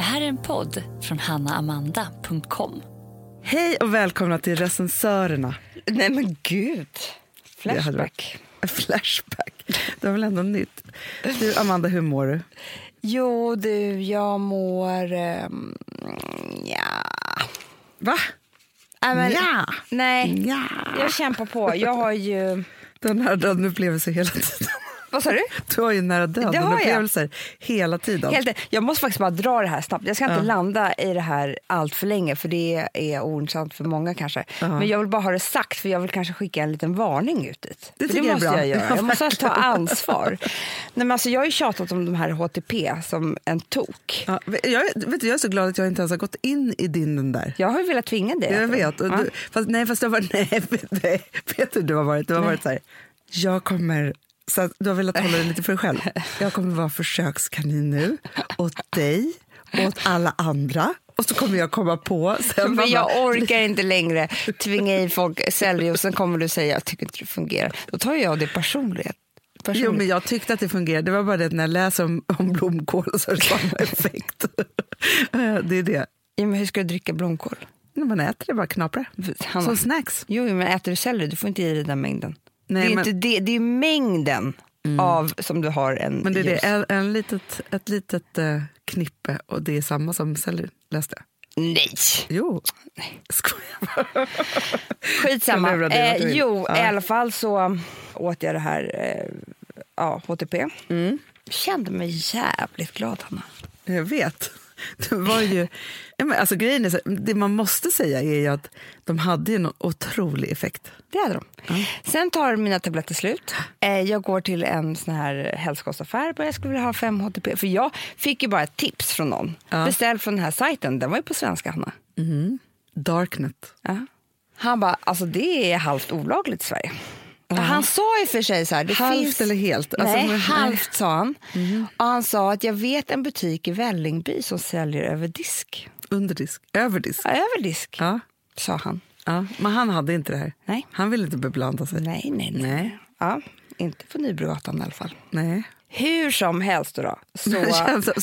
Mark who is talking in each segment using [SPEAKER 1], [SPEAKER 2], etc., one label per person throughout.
[SPEAKER 1] Det här är en podd från hannaamanda.com.
[SPEAKER 2] Hej och välkomna till Recensörerna.
[SPEAKER 3] Nej men gud. Flashback.
[SPEAKER 2] Flashback. Det var väl ändå nytt. Du, Amanda, hur mår du?
[SPEAKER 3] Jo du, jag mår... Um, ja.
[SPEAKER 2] Va?
[SPEAKER 3] Nej, men,
[SPEAKER 2] Ja.
[SPEAKER 3] Nej,
[SPEAKER 2] Ja.
[SPEAKER 3] jag kämpar på. Jag har ju...
[SPEAKER 2] Den här döden upplevelser hela tiden.
[SPEAKER 3] Vad sa du?
[SPEAKER 2] Du har ju nära
[SPEAKER 3] Det har
[SPEAKER 2] döden
[SPEAKER 3] jag.
[SPEAKER 2] upplevelser hela tiden.
[SPEAKER 3] Helt, jag måste faktiskt bara dra det här snabbt. Jag ska inte
[SPEAKER 2] Ja.
[SPEAKER 3] landa i det här allt för länge för det är ointressant för många kanske. Men jag vill bara ha det sagt för jag vill kanske skicka en liten varning ut dit.
[SPEAKER 2] Det jag är
[SPEAKER 3] måste jag göra.
[SPEAKER 2] Ja,
[SPEAKER 3] Jag måste ta ansvar. Nej, men alltså, jag har ju tjatat om de här HTP som en tok.
[SPEAKER 2] Ja, jag, vet du, jag är så glad att jag inte ens har gått in i din den där.
[SPEAKER 3] Jag har ju velat tvinga dig.
[SPEAKER 2] Jag vet.
[SPEAKER 3] Ja.
[SPEAKER 2] du, fast, nej, fast har varit, nej, du hur du har varit? Du har varit så här, jag kommer, så att du har velat hålla det lite för dig själv. Jag kommer vara försökskanin nu, åt dig, åt alla andra. Och så kommer jag komma på sen.
[SPEAKER 3] Men jag
[SPEAKER 2] bara,
[SPEAKER 3] orkar inte längre tvinga i folk sälj och sen kommer du säga jag tycker inte det fungerar. Då tar jag det personligt. personligt.
[SPEAKER 2] Jo, men jag tyckte att det fungerade. Det var bara det att när jag läser om, om blomkål så har det samma effekt. det är det.
[SPEAKER 3] Ja, men hur ska du dricka blomkål?
[SPEAKER 2] Man äter det bara knaprar. Som snacks.
[SPEAKER 3] Jo, men äter du selleri, du får inte i dig den mängden.
[SPEAKER 2] Nej,
[SPEAKER 3] det är
[SPEAKER 2] men-
[SPEAKER 3] inte det, det är mängden av som du har en
[SPEAKER 2] Men det är
[SPEAKER 3] ljus.
[SPEAKER 2] det, en, en litet, ett litet eh, knippe och det är samma som selleri, läste.
[SPEAKER 3] Nej,
[SPEAKER 2] Jo. Skojar bara.
[SPEAKER 3] skitsamma. Eh, jo,
[SPEAKER 2] Ja.
[SPEAKER 3] i alla fall så åt jag det här eh, ja, HTP.
[SPEAKER 2] Mm.
[SPEAKER 3] Kände mig jävligt glad, Hanna.
[SPEAKER 2] Jag vet. Det var ju... Alltså, grejen är så, det man måste säga är ju att de hade ju en otrolig effekt.
[SPEAKER 3] Det hade de. Sen tar mina tabletter slut. Eh, jag går till en sån här hälsokostaffär och jag skulle vilja ha 5 HTP. För jag fick ju bara ett tips från någon.
[SPEAKER 2] Ja.
[SPEAKER 3] Beställ från den här sajten. Den var ju på svenska, Hanna.
[SPEAKER 2] Darknet.
[SPEAKER 3] Ja. Han bara, alltså det är halvt olagligt i Sverige. Han sa i och för sig så här, det
[SPEAKER 2] Halvt
[SPEAKER 3] finns...
[SPEAKER 2] eller helt? Alltså,
[SPEAKER 3] nej,
[SPEAKER 2] men-
[SPEAKER 3] halvt sa han. Och han sa att jag vet en butik i Vällingby som säljer över disk.
[SPEAKER 2] Under disk. Över disk.
[SPEAKER 3] Ja, över disk,
[SPEAKER 2] Ja.
[SPEAKER 3] sa han.
[SPEAKER 2] Ja. Men han hade inte det här.
[SPEAKER 3] Nej.
[SPEAKER 2] Han ville inte beblanda sig.
[SPEAKER 3] Nej, nej, nej.
[SPEAKER 2] Nej.
[SPEAKER 3] Ja, inte på Nybrogatan i alla fall.
[SPEAKER 2] Nej.
[SPEAKER 3] Hur som helst då. Så...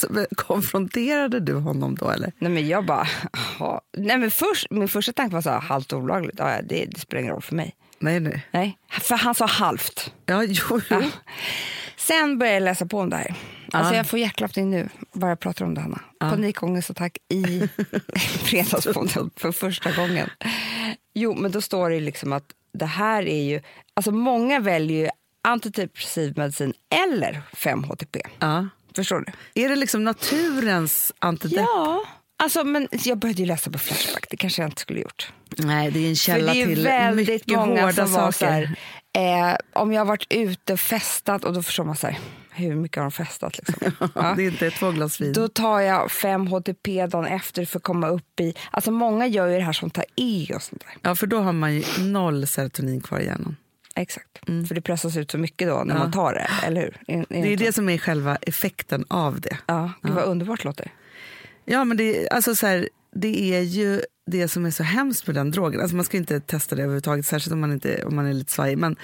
[SPEAKER 2] Men konfronterade du honom då eller?
[SPEAKER 3] Nej men jag bara. Nej men först, min första tanke var så här, halvt olagligt, ja, det, det spelar ingen roll för mig.
[SPEAKER 2] Nej, nej.
[SPEAKER 3] Nej, för han sa halvt.
[SPEAKER 2] Ja, jo, jo.
[SPEAKER 3] Ja. Sen började jag läsa på om det här. Alltså
[SPEAKER 2] Ja.
[SPEAKER 3] jag får hjärtklappning nu, bara jag pratar om det Hanna.
[SPEAKER 2] Ja.
[SPEAKER 3] Panikångestattack i Fredagspodden för första gången. Jo men då står det liksom att det här är ju, alltså många väljer ju antidepressiv medicin eller 5-HTP.
[SPEAKER 2] Ja.
[SPEAKER 3] Förstår du?
[SPEAKER 2] Är det liksom naturens antidepp?
[SPEAKER 3] Ja. Alltså, men jag började ju läsa på Flashback, det kanske jag inte skulle gjort.
[SPEAKER 2] Nej, det är en
[SPEAKER 3] För
[SPEAKER 2] källa
[SPEAKER 3] det är ju
[SPEAKER 2] till
[SPEAKER 3] väldigt
[SPEAKER 2] mycket
[SPEAKER 3] många
[SPEAKER 2] hårda
[SPEAKER 3] som var
[SPEAKER 2] saker.
[SPEAKER 3] här, eh, om jag har varit ute och festat och då förstår man så här, hur mycket har de festat liksom? Ja.
[SPEAKER 2] Det är inte två glas vin.
[SPEAKER 3] Då tar jag fem HTP dagen efter för att komma upp i, alltså många gör ju det här som tar i och sånt där.
[SPEAKER 2] Ja, för då har man ju noll serotonin kvar i hjärnan.
[SPEAKER 3] Exakt, för det pressas ut så mycket då när
[SPEAKER 2] Ja.
[SPEAKER 3] man tar det, eller hur? Är- är
[SPEAKER 2] Det är det som är själva effekten av det.
[SPEAKER 3] Ja, gud vad underbart låter.
[SPEAKER 2] Ja, men det, alltså så här, det är ju det som är så hemskt med den drogen. Alltså man ska inte testa det överhuvudtaget, särskilt om man, inte, om man är lite svajig. Men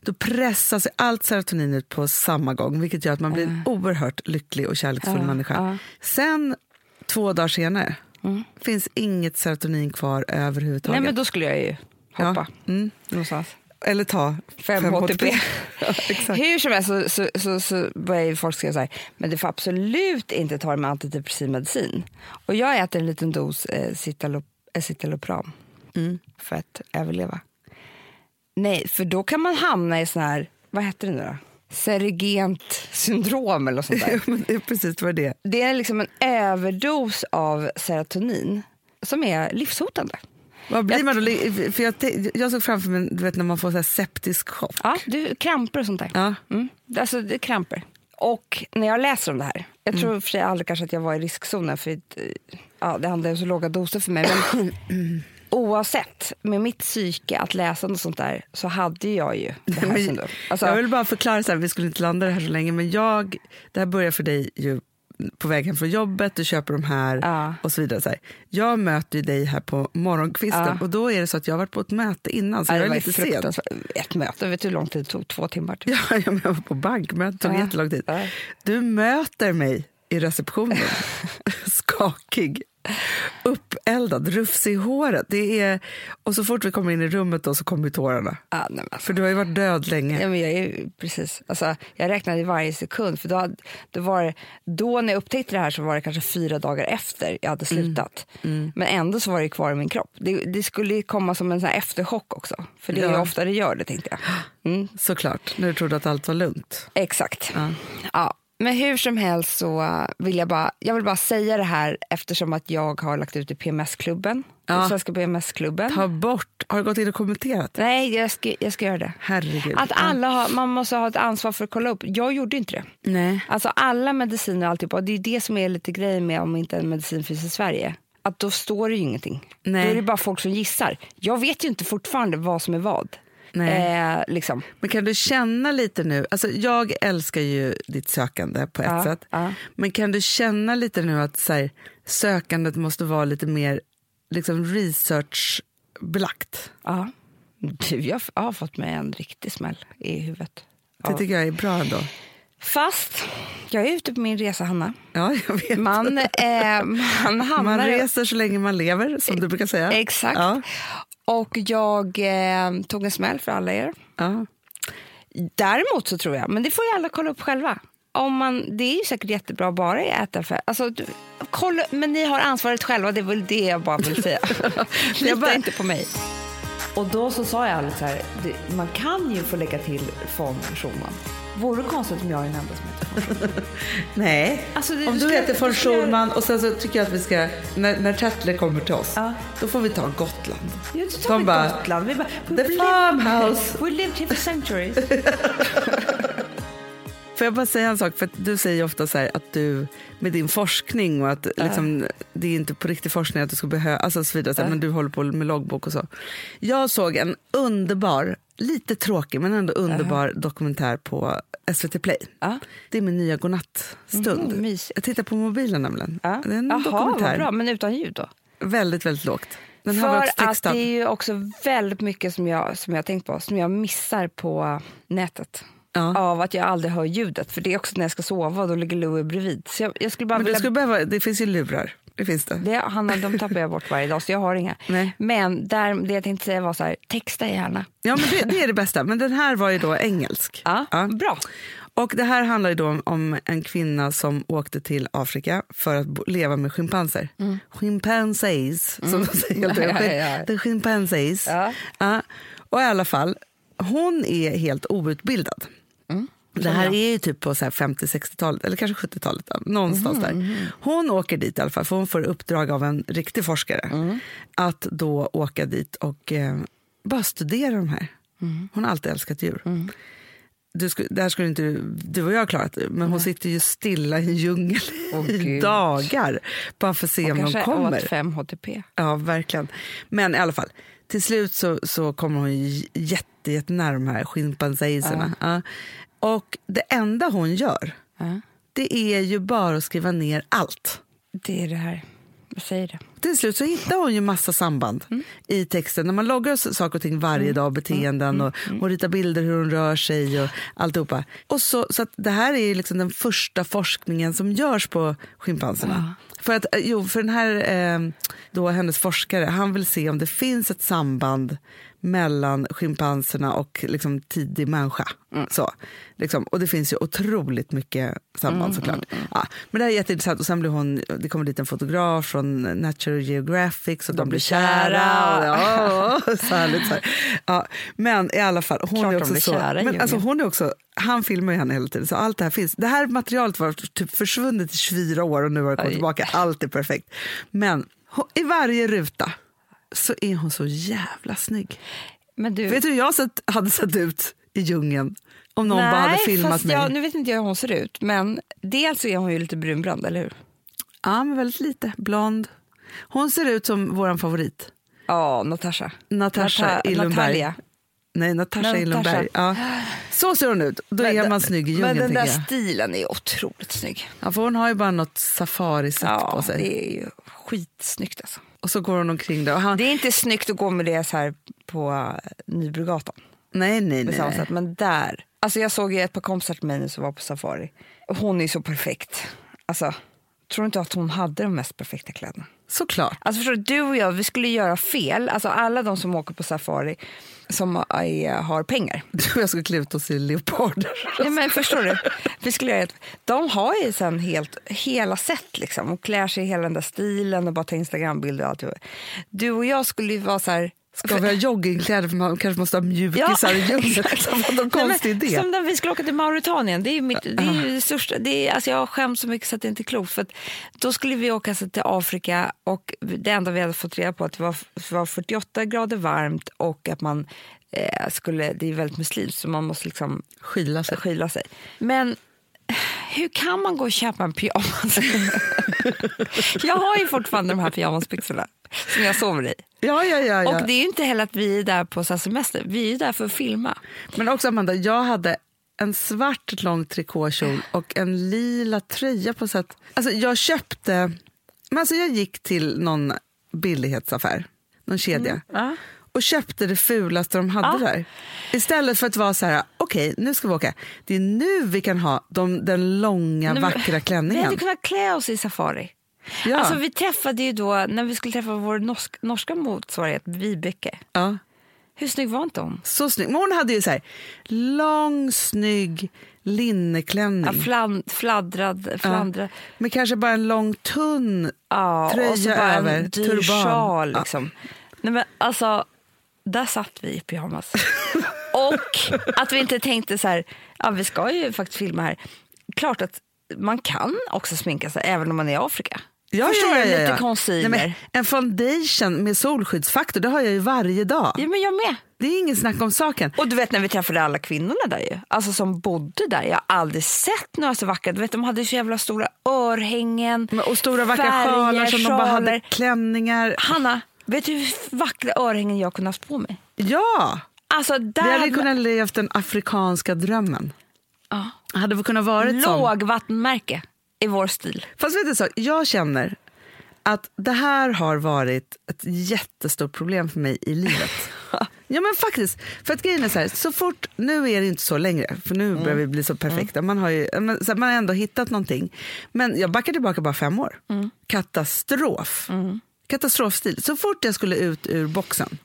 [SPEAKER 2] då pressas allt serotonin ut på samma gång, vilket gör att man blir en oerhört lycklig och kärleksfull
[SPEAKER 3] Ja,
[SPEAKER 2] människa.
[SPEAKER 3] ja.
[SPEAKER 2] Sen, två dagar senare, finns inget serotonin kvar överhuvudtaget.
[SPEAKER 3] Nej men då skulle jag ju hoppa
[SPEAKER 2] Ja, mm.
[SPEAKER 3] någonstans.
[SPEAKER 2] Eller ta
[SPEAKER 3] Fem
[SPEAKER 2] fem
[SPEAKER 3] HTP.
[SPEAKER 2] ja, exakt.
[SPEAKER 3] Hur som helst så, så, så, så börjar folk skriva så här, men du får absolut inte ta det med antidepressiv medicin. Och jag äter en liten dos eh, eh, citalopram
[SPEAKER 2] Mm.
[SPEAKER 3] för att överleva. Nej, för då kan man hamna i sån här, vad heter det nu då? Serigent syndrom eller sånt där.
[SPEAKER 2] Det är precis vad det är.
[SPEAKER 3] Det är liksom en överdos av serotonin som är livshotande.
[SPEAKER 2] Vad blir man då? För jag, jag såg framför mig du vet, när man får så här septisk chock.
[SPEAKER 3] Ja, du, kramper och sånt där.
[SPEAKER 2] Ja.
[SPEAKER 3] Mm. Alltså det kramper. Och när jag läser om det här, jag
[SPEAKER 2] Mm.
[SPEAKER 3] tror och för sig aldrig kanske att jag var i riskzonen för eh, ja, det handlar om så låga doser för mig. Men oavsett, med mitt psyke, att läsa och sånt där, så hade jag ju det här syndromet. Alltså,
[SPEAKER 2] jag vill bara förklara, så här, vi skulle inte landa det här så länge, men jag, det här börjar för dig ju på väg hem från jobbet, du köper de här
[SPEAKER 3] Ja.
[SPEAKER 2] och så vidare. Så här. Jag möter ju dig här på morgonkvisten
[SPEAKER 3] Ja.
[SPEAKER 2] och då är det så att jag har varit på ett möte innan så
[SPEAKER 3] ja,
[SPEAKER 2] jag är lite sen.
[SPEAKER 3] Ett möte, vet du hur lång tid det tog? Två timmar. Typ.
[SPEAKER 2] Ja, jag var på bankmöte, det tog
[SPEAKER 3] Ja.
[SPEAKER 2] jättelång tid. Du möter mig i receptionen. Ska skakig, uppeldad, rufsig i håret. Det är, och så fort vi kommer in i rummet då så kommer tårarna.
[SPEAKER 3] Ah, nej, men.
[SPEAKER 2] För du har ju varit död länge.
[SPEAKER 3] Ja, men jag, är, precis. Alltså, jag räknade varje sekund. För då, hade- då, var då när jag upptäckte det här så var det kanske fyra dagar efter jag hade slutat. Men ändå så var det kvar i min kropp. Det, det skulle komma som en sån efterchock också. För det är
[SPEAKER 2] Ja.
[SPEAKER 3] ofta det gör det tänkte jag. Mm,
[SPEAKER 2] Såklart, när du trodde att allt var lugnt.
[SPEAKER 3] exakt. Ja. Men hur som helst så vill jag bara, jag vill bara säga det här eftersom att jag har lagt ut i PMS-klubben.
[SPEAKER 2] Ja.
[SPEAKER 3] Svenska PMS-klubben.
[SPEAKER 2] Ta bort, har du gått in och kommenterat?
[SPEAKER 3] Nej, jag ska, jag ska göra det.
[SPEAKER 2] Herregud.
[SPEAKER 3] Att alla har, man måste ha ett ansvar för att kolla upp. Jag gjorde inte det.
[SPEAKER 2] Nej.
[SPEAKER 3] Alltså alla mediciner och alltihopa, och det är det som är lite grejen med om inte en medicin finns i Sverige. Att då står det ju ingenting.
[SPEAKER 2] Nej.
[SPEAKER 3] Då är det bara folk som gissar. Jag vet ju inte fortfarande vad som är vad.
[SPEAKER 2] Nej.
[SPEAKER 3] Eh, liksom.
[SPEAKER 2] Men kan du känna lite nu, alltså jag älskar ju ditt sökande på ett
[SPEAKER 3] Ja,
[SPEAKER 2] sätt,
[SPEAKER 3] ja.
[SPEAKER 2] men kan du känna lite nu att så här, sökandet måste vara lite mer liksom researchbelagt?
[SPEAKER 3] Ja. Du, jag har fått mig en riktig smäll i huvudet.
[SPEAKER 2] Det tycker jag är bra ändå.
[SPEAKER 3] Fast jag är ute på min resa, Hanna.
[SPEAKER 2] Ja.
[SPEAKER 3] Man, eh, man hamnar...
[SPEAKER 2] Man reser så länge man lever, som du brukar säga.
[SPEAKER 3] Exakt.
[SPEAKER 2] Ja,
[SPEAKER 3] Och jag eh, tog en smäll för alla er.
[SPEAKER 2] ja.
[SPEAKER 3] Däremot så tror jag, men det får ju alla kolla upp själva. Om man, det är ju säkert jättebra att bara äta för, alltså, du, kolla, Men ni har ansvaret själva, det är väl det jag bara vill säga. Lita
[SPEAKER 2] bara-
[SPEAKER 3] inte på mig. Och då så sa jag alldeles så här, man kan ju få lägga till von Schulman. Vore det konstigt om jag är den enda som heter?
[SPEAKER 2] Nej,
[SPEAKER 3] Alltså, det-
[SPEAKER 2] om
[SPEAKER 3] du
[SPEAKER 2] du
[SPEAKER 3] ska-
[SPEAKER 2] heter von Schulman och sen så tycker jag att vi ska, när, när Tatler kommer till oss,
[SPEAKER 3] Ja.
[SPEAKER 2] då får vi ta Gotland.
[SPEAKER 3] Ja, då tar
[SPEAKER 2] De
[SPEAKER 3] vi
[SPEAKER 2] bara,
[SPEAKER 3] Gotland. Vi bara,
[SPEAKER 2] The farmhouse.
[SPEAKER 3] We lived here for centuries.
[SPEAKER 2] Får jag bara säga en sak? För du säger ofta så här att du med din forskning och att liksom, det är inte på riktig forskning att du ska behöva, alltså så vidare, så här, men du håller på med loggbok och så. Jag såg en underbar, lite tråkig men ändå underbar dokumentär på SVT Play. Det är min nya godnattstund.
[SPEAKER 3] Mysigt.
[SPEAKER 2] jag tittar på mobilen nämligen.
[SPEAKER 3] Ja.
[SPEAKER 2] Det är en
[SPEAKER 3] Jaha,
[SPEAKER 2] dokumentär.
[SPEAKER 3] bra. Men utan ljud då?
[SPEAKER 2] Väldigt, väldigt lågt. Den
[SPEAKER 3] För att det är ju också väldigt mycket som jag, som jag tänkt på, som jag missar på nätet.
[SPEAKER 2] Ja.
[SPEAKER 3] Av att jag aldrig hör ljudet. För det är också när jag ska sova och då ligger Louie bredvid. Så jag, jag skulle bara
[SPEAKER 2] Men du
[SPEAKER 3] vilja...
[SPEAKER 2] skulle behöva, det finns ju lurar. Det finns det.
[SPEAKER 3] Det, Hanna, de tappar jag bort varje dag så jag har inga.
[SPEAKER 2] Nej.
[SPEAKER 3] Men där, det jag tänkte säga var så här, texta gärna.
[SPEAKER 2] Ja, men det, det är det bästa. Men den här var ju då engelsk.
[SPEAKER 3] Ja, bra.
[SPEAKER 2] Och det här handlar ju då om, om en kvinna som åkte till Afrika för att bo, leva med schimpanser. Chimpanzees, som de säger.
[SPEAKER 3] Mm. Ja, ja, ja.
[SPEAKER 2] The chimpanzees.
[SPEAKER 3] Ja.
[SPEAKER 2] Ja. Och i alla fall, hon är helt outbildad.
[SPEAKER 3] Mm.
[SPEAKER 2] Det här är ju typ på så här 50-60-talet, eller kanske 70-talet. ja, Någonstans
[SPEAKER 3] Mm,
[SPEAKER 2] där. Hon åker dit i alla fall, för hon får uppdrag av en riktig forskare
[SPEAKER 3] Mm.
[SPEAKER 2] att då åka dit och eh, bara studera de här.
[SPEAKER 3] Mm.
[SPEAKER 2] Hon har alltid älskat djur. Du, skulle, det här skulle inte du, du och jag ha klarat, men hon sitter ju stilla i en djungel
[SPEAKER 3] Åh,
[SPEAKER 2] i dagar bara för att se om de
[SPEAKER 3] Kanske
[SPEAKER 2] kommer.
[SPEAKER 3] åt fem HTP.
[SPEAKER 2] Ja, verkligen. Men i alla fall, till slut så, så kommer hon jätte, jättenära de här schimpanzeserna. Ja. Och det enda hon gör,
[SPEAKER 3] Ja.
[SPEAKER 2] det är ju bara att skriva ner allt.
[SPEAKER 3] Det är det här. Jag säger det.
[SPEAKER 2] Till slut så hittar hon ju massa samband i texten. När man loggar saker och ting varje dag, beteenden och hon ritar bilder hur hon rör sig och alltihopa. Och så, så det här är ju liksom den första forskningen som görs på schimpanserna. För, att, eh, jo, för den här, eh, då hennes forskare, han vill se om det finns ett samband mellan schimpanserna och liksom tidig människa. Så, liksom. Och det finns ju otroligt mycket samband såklart. Ja, men det här är jätteintressant. Och sen blir hon, det kommer dit en fotograf från Natural Geographic och de, blir kära. Och, ja, så härligt, så här. Ja, men i alla fall, hon
[SPEAKER 3] Klart
[SPEAKER 2] är
[SPEAKER 3] de
[SPEAKER 2] också så...
[SPEAKER 3] kära
[SPEAKER 2] men alltså, hon är också, han filmar ju henne hela tiden, så allt det här finns. Det här materialet var typ försvunnet i 24 år och nu har det kommit
[SPEAKER 3] Oj.
[SPEAKER 2] tillbaka. Allt är perfekt. Men i varje ruta så är hon så jävla snygg.
[SPEAKER 3] Men du,
[SPEAKER 2] Vet du hur jag sett, hade sett ut i djungeln om någon bara hade filmat mig?
[SPEAKER 3] Jag, nu vet inte jag hur hon ser ut, men dels är hon ju lite brunbrand, eller hur?
[SPEAKER 2] Ja, men väldigt lite. Blond. Hon ser ut som vår favorit.
[SPEAKER 3] Ja, Natasha.
[SPEAKER 2] Natasha
[SPEAKER 3] Nata-.
[SPEAKER 2] Nej, Natasha. Illenberg. Ja. Så ser hon ut. Då
[SPEAKER 3] Men
[SPEAKER 2] är man snygg i
[SPEAKER 3] Men
[SPEAKER 2] djungeln.
[SPEAKER 3] den där
[SPEAKER 2] jag.
[SPEAKER 3] stilen är otroligt snygg.
[SPEAKER 2] Ja, för hon har ju bara något safari-sätt
[SPEAKER 3] Ja,
[SPEAKER 2] på sig.
[SPEAKER 3] det är ju skitsnyggt alltså.
[SPEAKER 2] Och så går hon omkring där. Och han,
[SPEAKER 3] Det är inte snyggt att gå med det så här på eh, Nybrogatan.
[SPEAKER 2] nej, nej,
[SPEAKER 3] På
[SPEAKER 2] nej.
[SPEAKER 3] samma sätt. Men där, alltså jag såg ju ett par kompisar till mig nu som var på safari. Hon är så perfekt. Alltså, tror du inte att hon hade de mest perfekta kläderna?
[SPEAKER 2] Såklart.
[SPEAKER 3] Alltså förstår du, du och jag, vi skulle göra fel. Alltså alla de som åker på safari som är, har pengar.
[SPEAKER 2] Jag ska klä ut oss i leoparder.
[SPEAKER 3] Ja, men förstår du? Vi skulle göra ett, de har ju sen helt, hela sätt liksom och klär sig i hela den där stilen och bara tar Instagrambilder och allt. Du och jag skulle ju vara så här...
[SPEAKER 2] Ska vi ha joggingkläder för man kanske måste ha mjukisar i djungeln? Vad en konstig idé.
[SPEAKER 3] Som när vi skulle åka till Mauritanien. Det är, mitt, det är det största. Det är, alltså jag skäms så mycket så att det inte är klokt. För då skulle vi åka till Afrika och det enda vi hade fått reda på att det var, var 48 grader varmt och att man eh, skulle, det är väldigt muslimskt så man måste liksom
[SPEAKER 2] Skyla sig.
[SPEAKER 3] skyla sig. Men hur kan man gå och köpa en pyjamas? jag har ju fortfarande de här pyjamasbyxorna som jag sover i.
[SPEAKER 2] Ja, ja, ja, ja.
[SPEAKER 3] Och det är ju inte heller att vi är där på så semester, vi är där för att filma.
[SPEAKER 2] Men också Amanda, jag hade en svart lång trikåkjol och en lila tröja på sätt. Alltså jag köpte, men alltså jag gick till någon billighetsaffär, någon kedja.
[SPEAKER 3] Ja.
[SPEAKER 2] och köpte det fulaste de hade
[SPEAKER 3] Ja.
[SPEAKER 2] där. Istället för att vara så här, okej nu ska vi åka. Det är nu vi kan ha de, den långa
[SPEAKER 3] men-
[SPEAKER 2] vackra
[SPEAKER 3] Vi
[SPEAKER 2] klänningen.
[SPEAKER 3] hade kunnat klä oss i safari.
[SPEAKER 2] Ja.
[SPEAKER 3] Alltså, vi träffade ju då, när vi skulle träffa vår norsk, norska motsvarighet, Vibeke.
[SPEAKER 2] ja.
[SPEAKER 3] Hur snygg var inte hon?
[SPEAKER 2] Så snygg. Men hon hade ju så här, lång snygg linneklänning.
[SPEAKER 3] Ja, flan, fladdrad, flandrad.
[SPEAKER 2] med kanske bara en lång tunn
[SPEAKER 3] Ja,
[SPEAKER 2] Tröja
[SPEAKER 3] och så bara
[SPEAKER 2] över,
[SPEAKER 3] en dyr
[SPEAKER 2] turban.
[SPEAKER 3] sjal.
[SPEAKER 2] Ja.
[SPEAKER 3] Liksom. Nej, men alltså, där satt vi i pyjamas. och att vi inte tänkte så här, ja, vi ska ju faktiskt filma här. Klart att man kan också sminka sig även om man är i Afrika. Förstår du? Lite concealer.
[SPEAKER 2] Nej, en foundation med solskyddsfaktor, det har jag ju varje dag.
[SPEAKER 3] Ja, men jag med.
[SPEAKER 2] Det är ingen snack om saken.
[SPEAKER 3] Och du vet när vi träffade alla kvinnorna där ju, alltså som bodde där. Jag har aldrig sett några så vackra. Du vet de hade så jävla stora örhängen.
[SPEAKER 2] Men- Och stora vackra
[SPEAKER 3] färger,
[SPEAKER 2] sjalar som de bara hade klänningar.
[SPEAKER 3] Hanna, vet du hur vackra örhängen jag kunde haft på mig?
[SPEAKER 2] Ja,
[SPEAKER 3] Alltså där
[SPEAKER 2] vi hade kunnat levt den afrikanska drömmen.
[SPEAKER 3] Ja.
[SPEAKER 2] Hade vi kunnat vara sån.
[SPEAKER 3] Lågvattenmärke i vår stil.
[SPEAKER 2] Fast vet du så, jag känner att det här har varit ett jättestort problem för mig i livet. ja men faktiskt, för att grejen är så här, så fort, nu är det inte så längre, för nu börjar vi bli så perfekta, man har ju så här, man har ändå hittat någonting. Men jag backar tillbaka bara fem år. Katastrof. Katastrofstil. Så fort jag skulle ut ur boxen,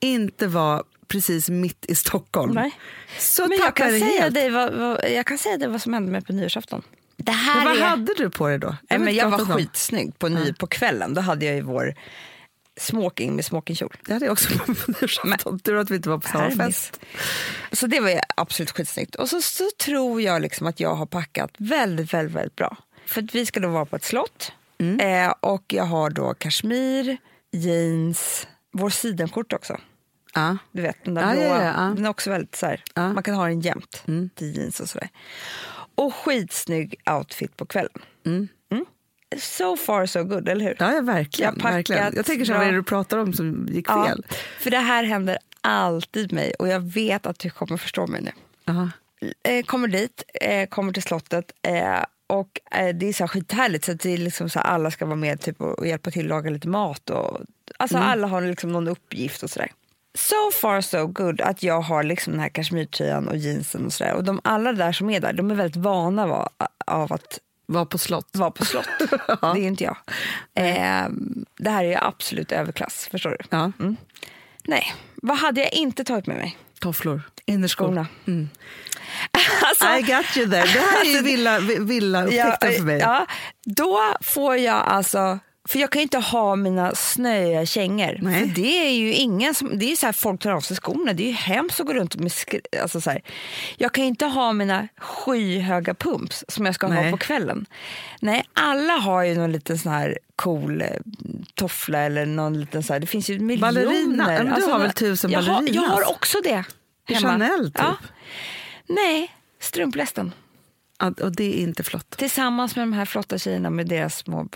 [SPEAKER 2] inte var precis mitt i Stockholm,
[SPEAKER 3] Nej.
[SPEAKER 2] så
[SPEAKER 3] Men jag kan, säga
[SPEAKER 2] helt.
[SPEAKER 3] dig vad, vad, jag kan säga dig vad som hände mig på nyårsafton. Det här
[SPEAKER 2] Men vad
[SPEAKER 3] är...
[SPEAKER 2] hade du på dig då? Vi
[SPEAKER 3] men jag var
[SPEAKER 2] om.
[SPEAKER 3] skitsnygg på, ny, på kvällen. Då hade jag ju vår smoking med smokingkjol.
[SPEAKER 2] Det hade jag också på nyårsafton. Tur att vi inte var på samma fest.
[SPEAKER 3] Så det var ju absolut skitsnyggt. Och så, så tror jag liksom att jag har packat väldigt, väldigt, väldigt bra. För vi ska då vara på ett slott.
[SPEAKER 2] Mm.
[SPEAKER 3] Eh, och jag har då kashmir, jeans, vår sidenskjorta också.
[SPEAKER 2] Ja.
[SPEAKER 3] Du vet den där
[SPEAKER 2] Ja,
[SPEAKER 3] blåa.
[SPEAKER 2] ja, ja, ja.
[SPEAKER 3] Den är också väldigt så här.
[SPEAKER 2] Mm.
[SPEAKER 3] man kan ha den jämt till jeans och sådär. Och skitsnygg outfit på kvällen. Mm. So far so good, eller hur?
[SPEAKER 2] Ja, verkligen.
[SPEAKER 3] Jag packat
[SPEAKER 2] verkligen. Jag tänker så, vad är det du pratar om som gick
[SPEAKER 3] Ja,
[SPEAKER 2] fel?
[SPEAKER 3] för det här händer alltid mig och jag vet att du kommer förstå mig nu.
[SPEAKER 2] Aha.
[SPEAKER 3] Eh, kommer dit, eh, kommer till slottet eh, och det är så här skithärligt så att det är liksom så alla ska vara med typ, och, hjälpa till att laga lite mat. Och, alltså alla har liksom någon uppgift och sådär. So far so good att jag har liksom den här kashmirtröjan och jeansen och sådär. Och de alla där som är där, de är väldigt vana av, av att
[SPEAKER 2] Var på slott.
[SPEAKER 3] vara på slott. Det är inte jag. Eh, det här är absolut överklass, förstår du?
[SPEAKER 2] Ja.
[SPEAKER 3] Nej, vad hade jag inte tagit med mig?
[SPEAKER 2] Tofflor. Innerskor.
[SPEAKER 3] Skorna.
[SPEAKER 2] Mm.
[SPEAKER 3] Alltså,
[SPEAKER 2] I got you there. Det här är villa, villa upptäckten för mig.
[SPEAKER 3] Ja, då får jag alltså... För jag kan ju inte ha mina snöiga kängor.
[SPEAKER 2] Nej.
[SPEAKER 3] För det är ju ingen som... Det är så här folk tar av sig skorna. Det är ju hemskt att gå runt med alltså så här. Jag kan ju inte ha mina skyhöga pumps som jag ska
[SPEAKER 2] Nej.
[SPEAKER 3] ha på kvällen. Nej, alla har ju någon liten sån här cool eh, toffla eller någon liten så här. Det finns ju miljoner. Alltså,
[SPEAKER 2] Ballerina? Men du har väl tusen
[SPEAKER 3] jag har, jag
[SPEAKER 2] ballerinas?
[SPEAKER 3] har också det hemma.
[SPEAKER 2] Chanel, typ?
[SPEAKER 3] Ja. Nej, strumplästen.
[SPEAKER 2] Och det är inte flott.
[SPEAKER 3] Tillsammans med de här flotta tjejerna med deras små...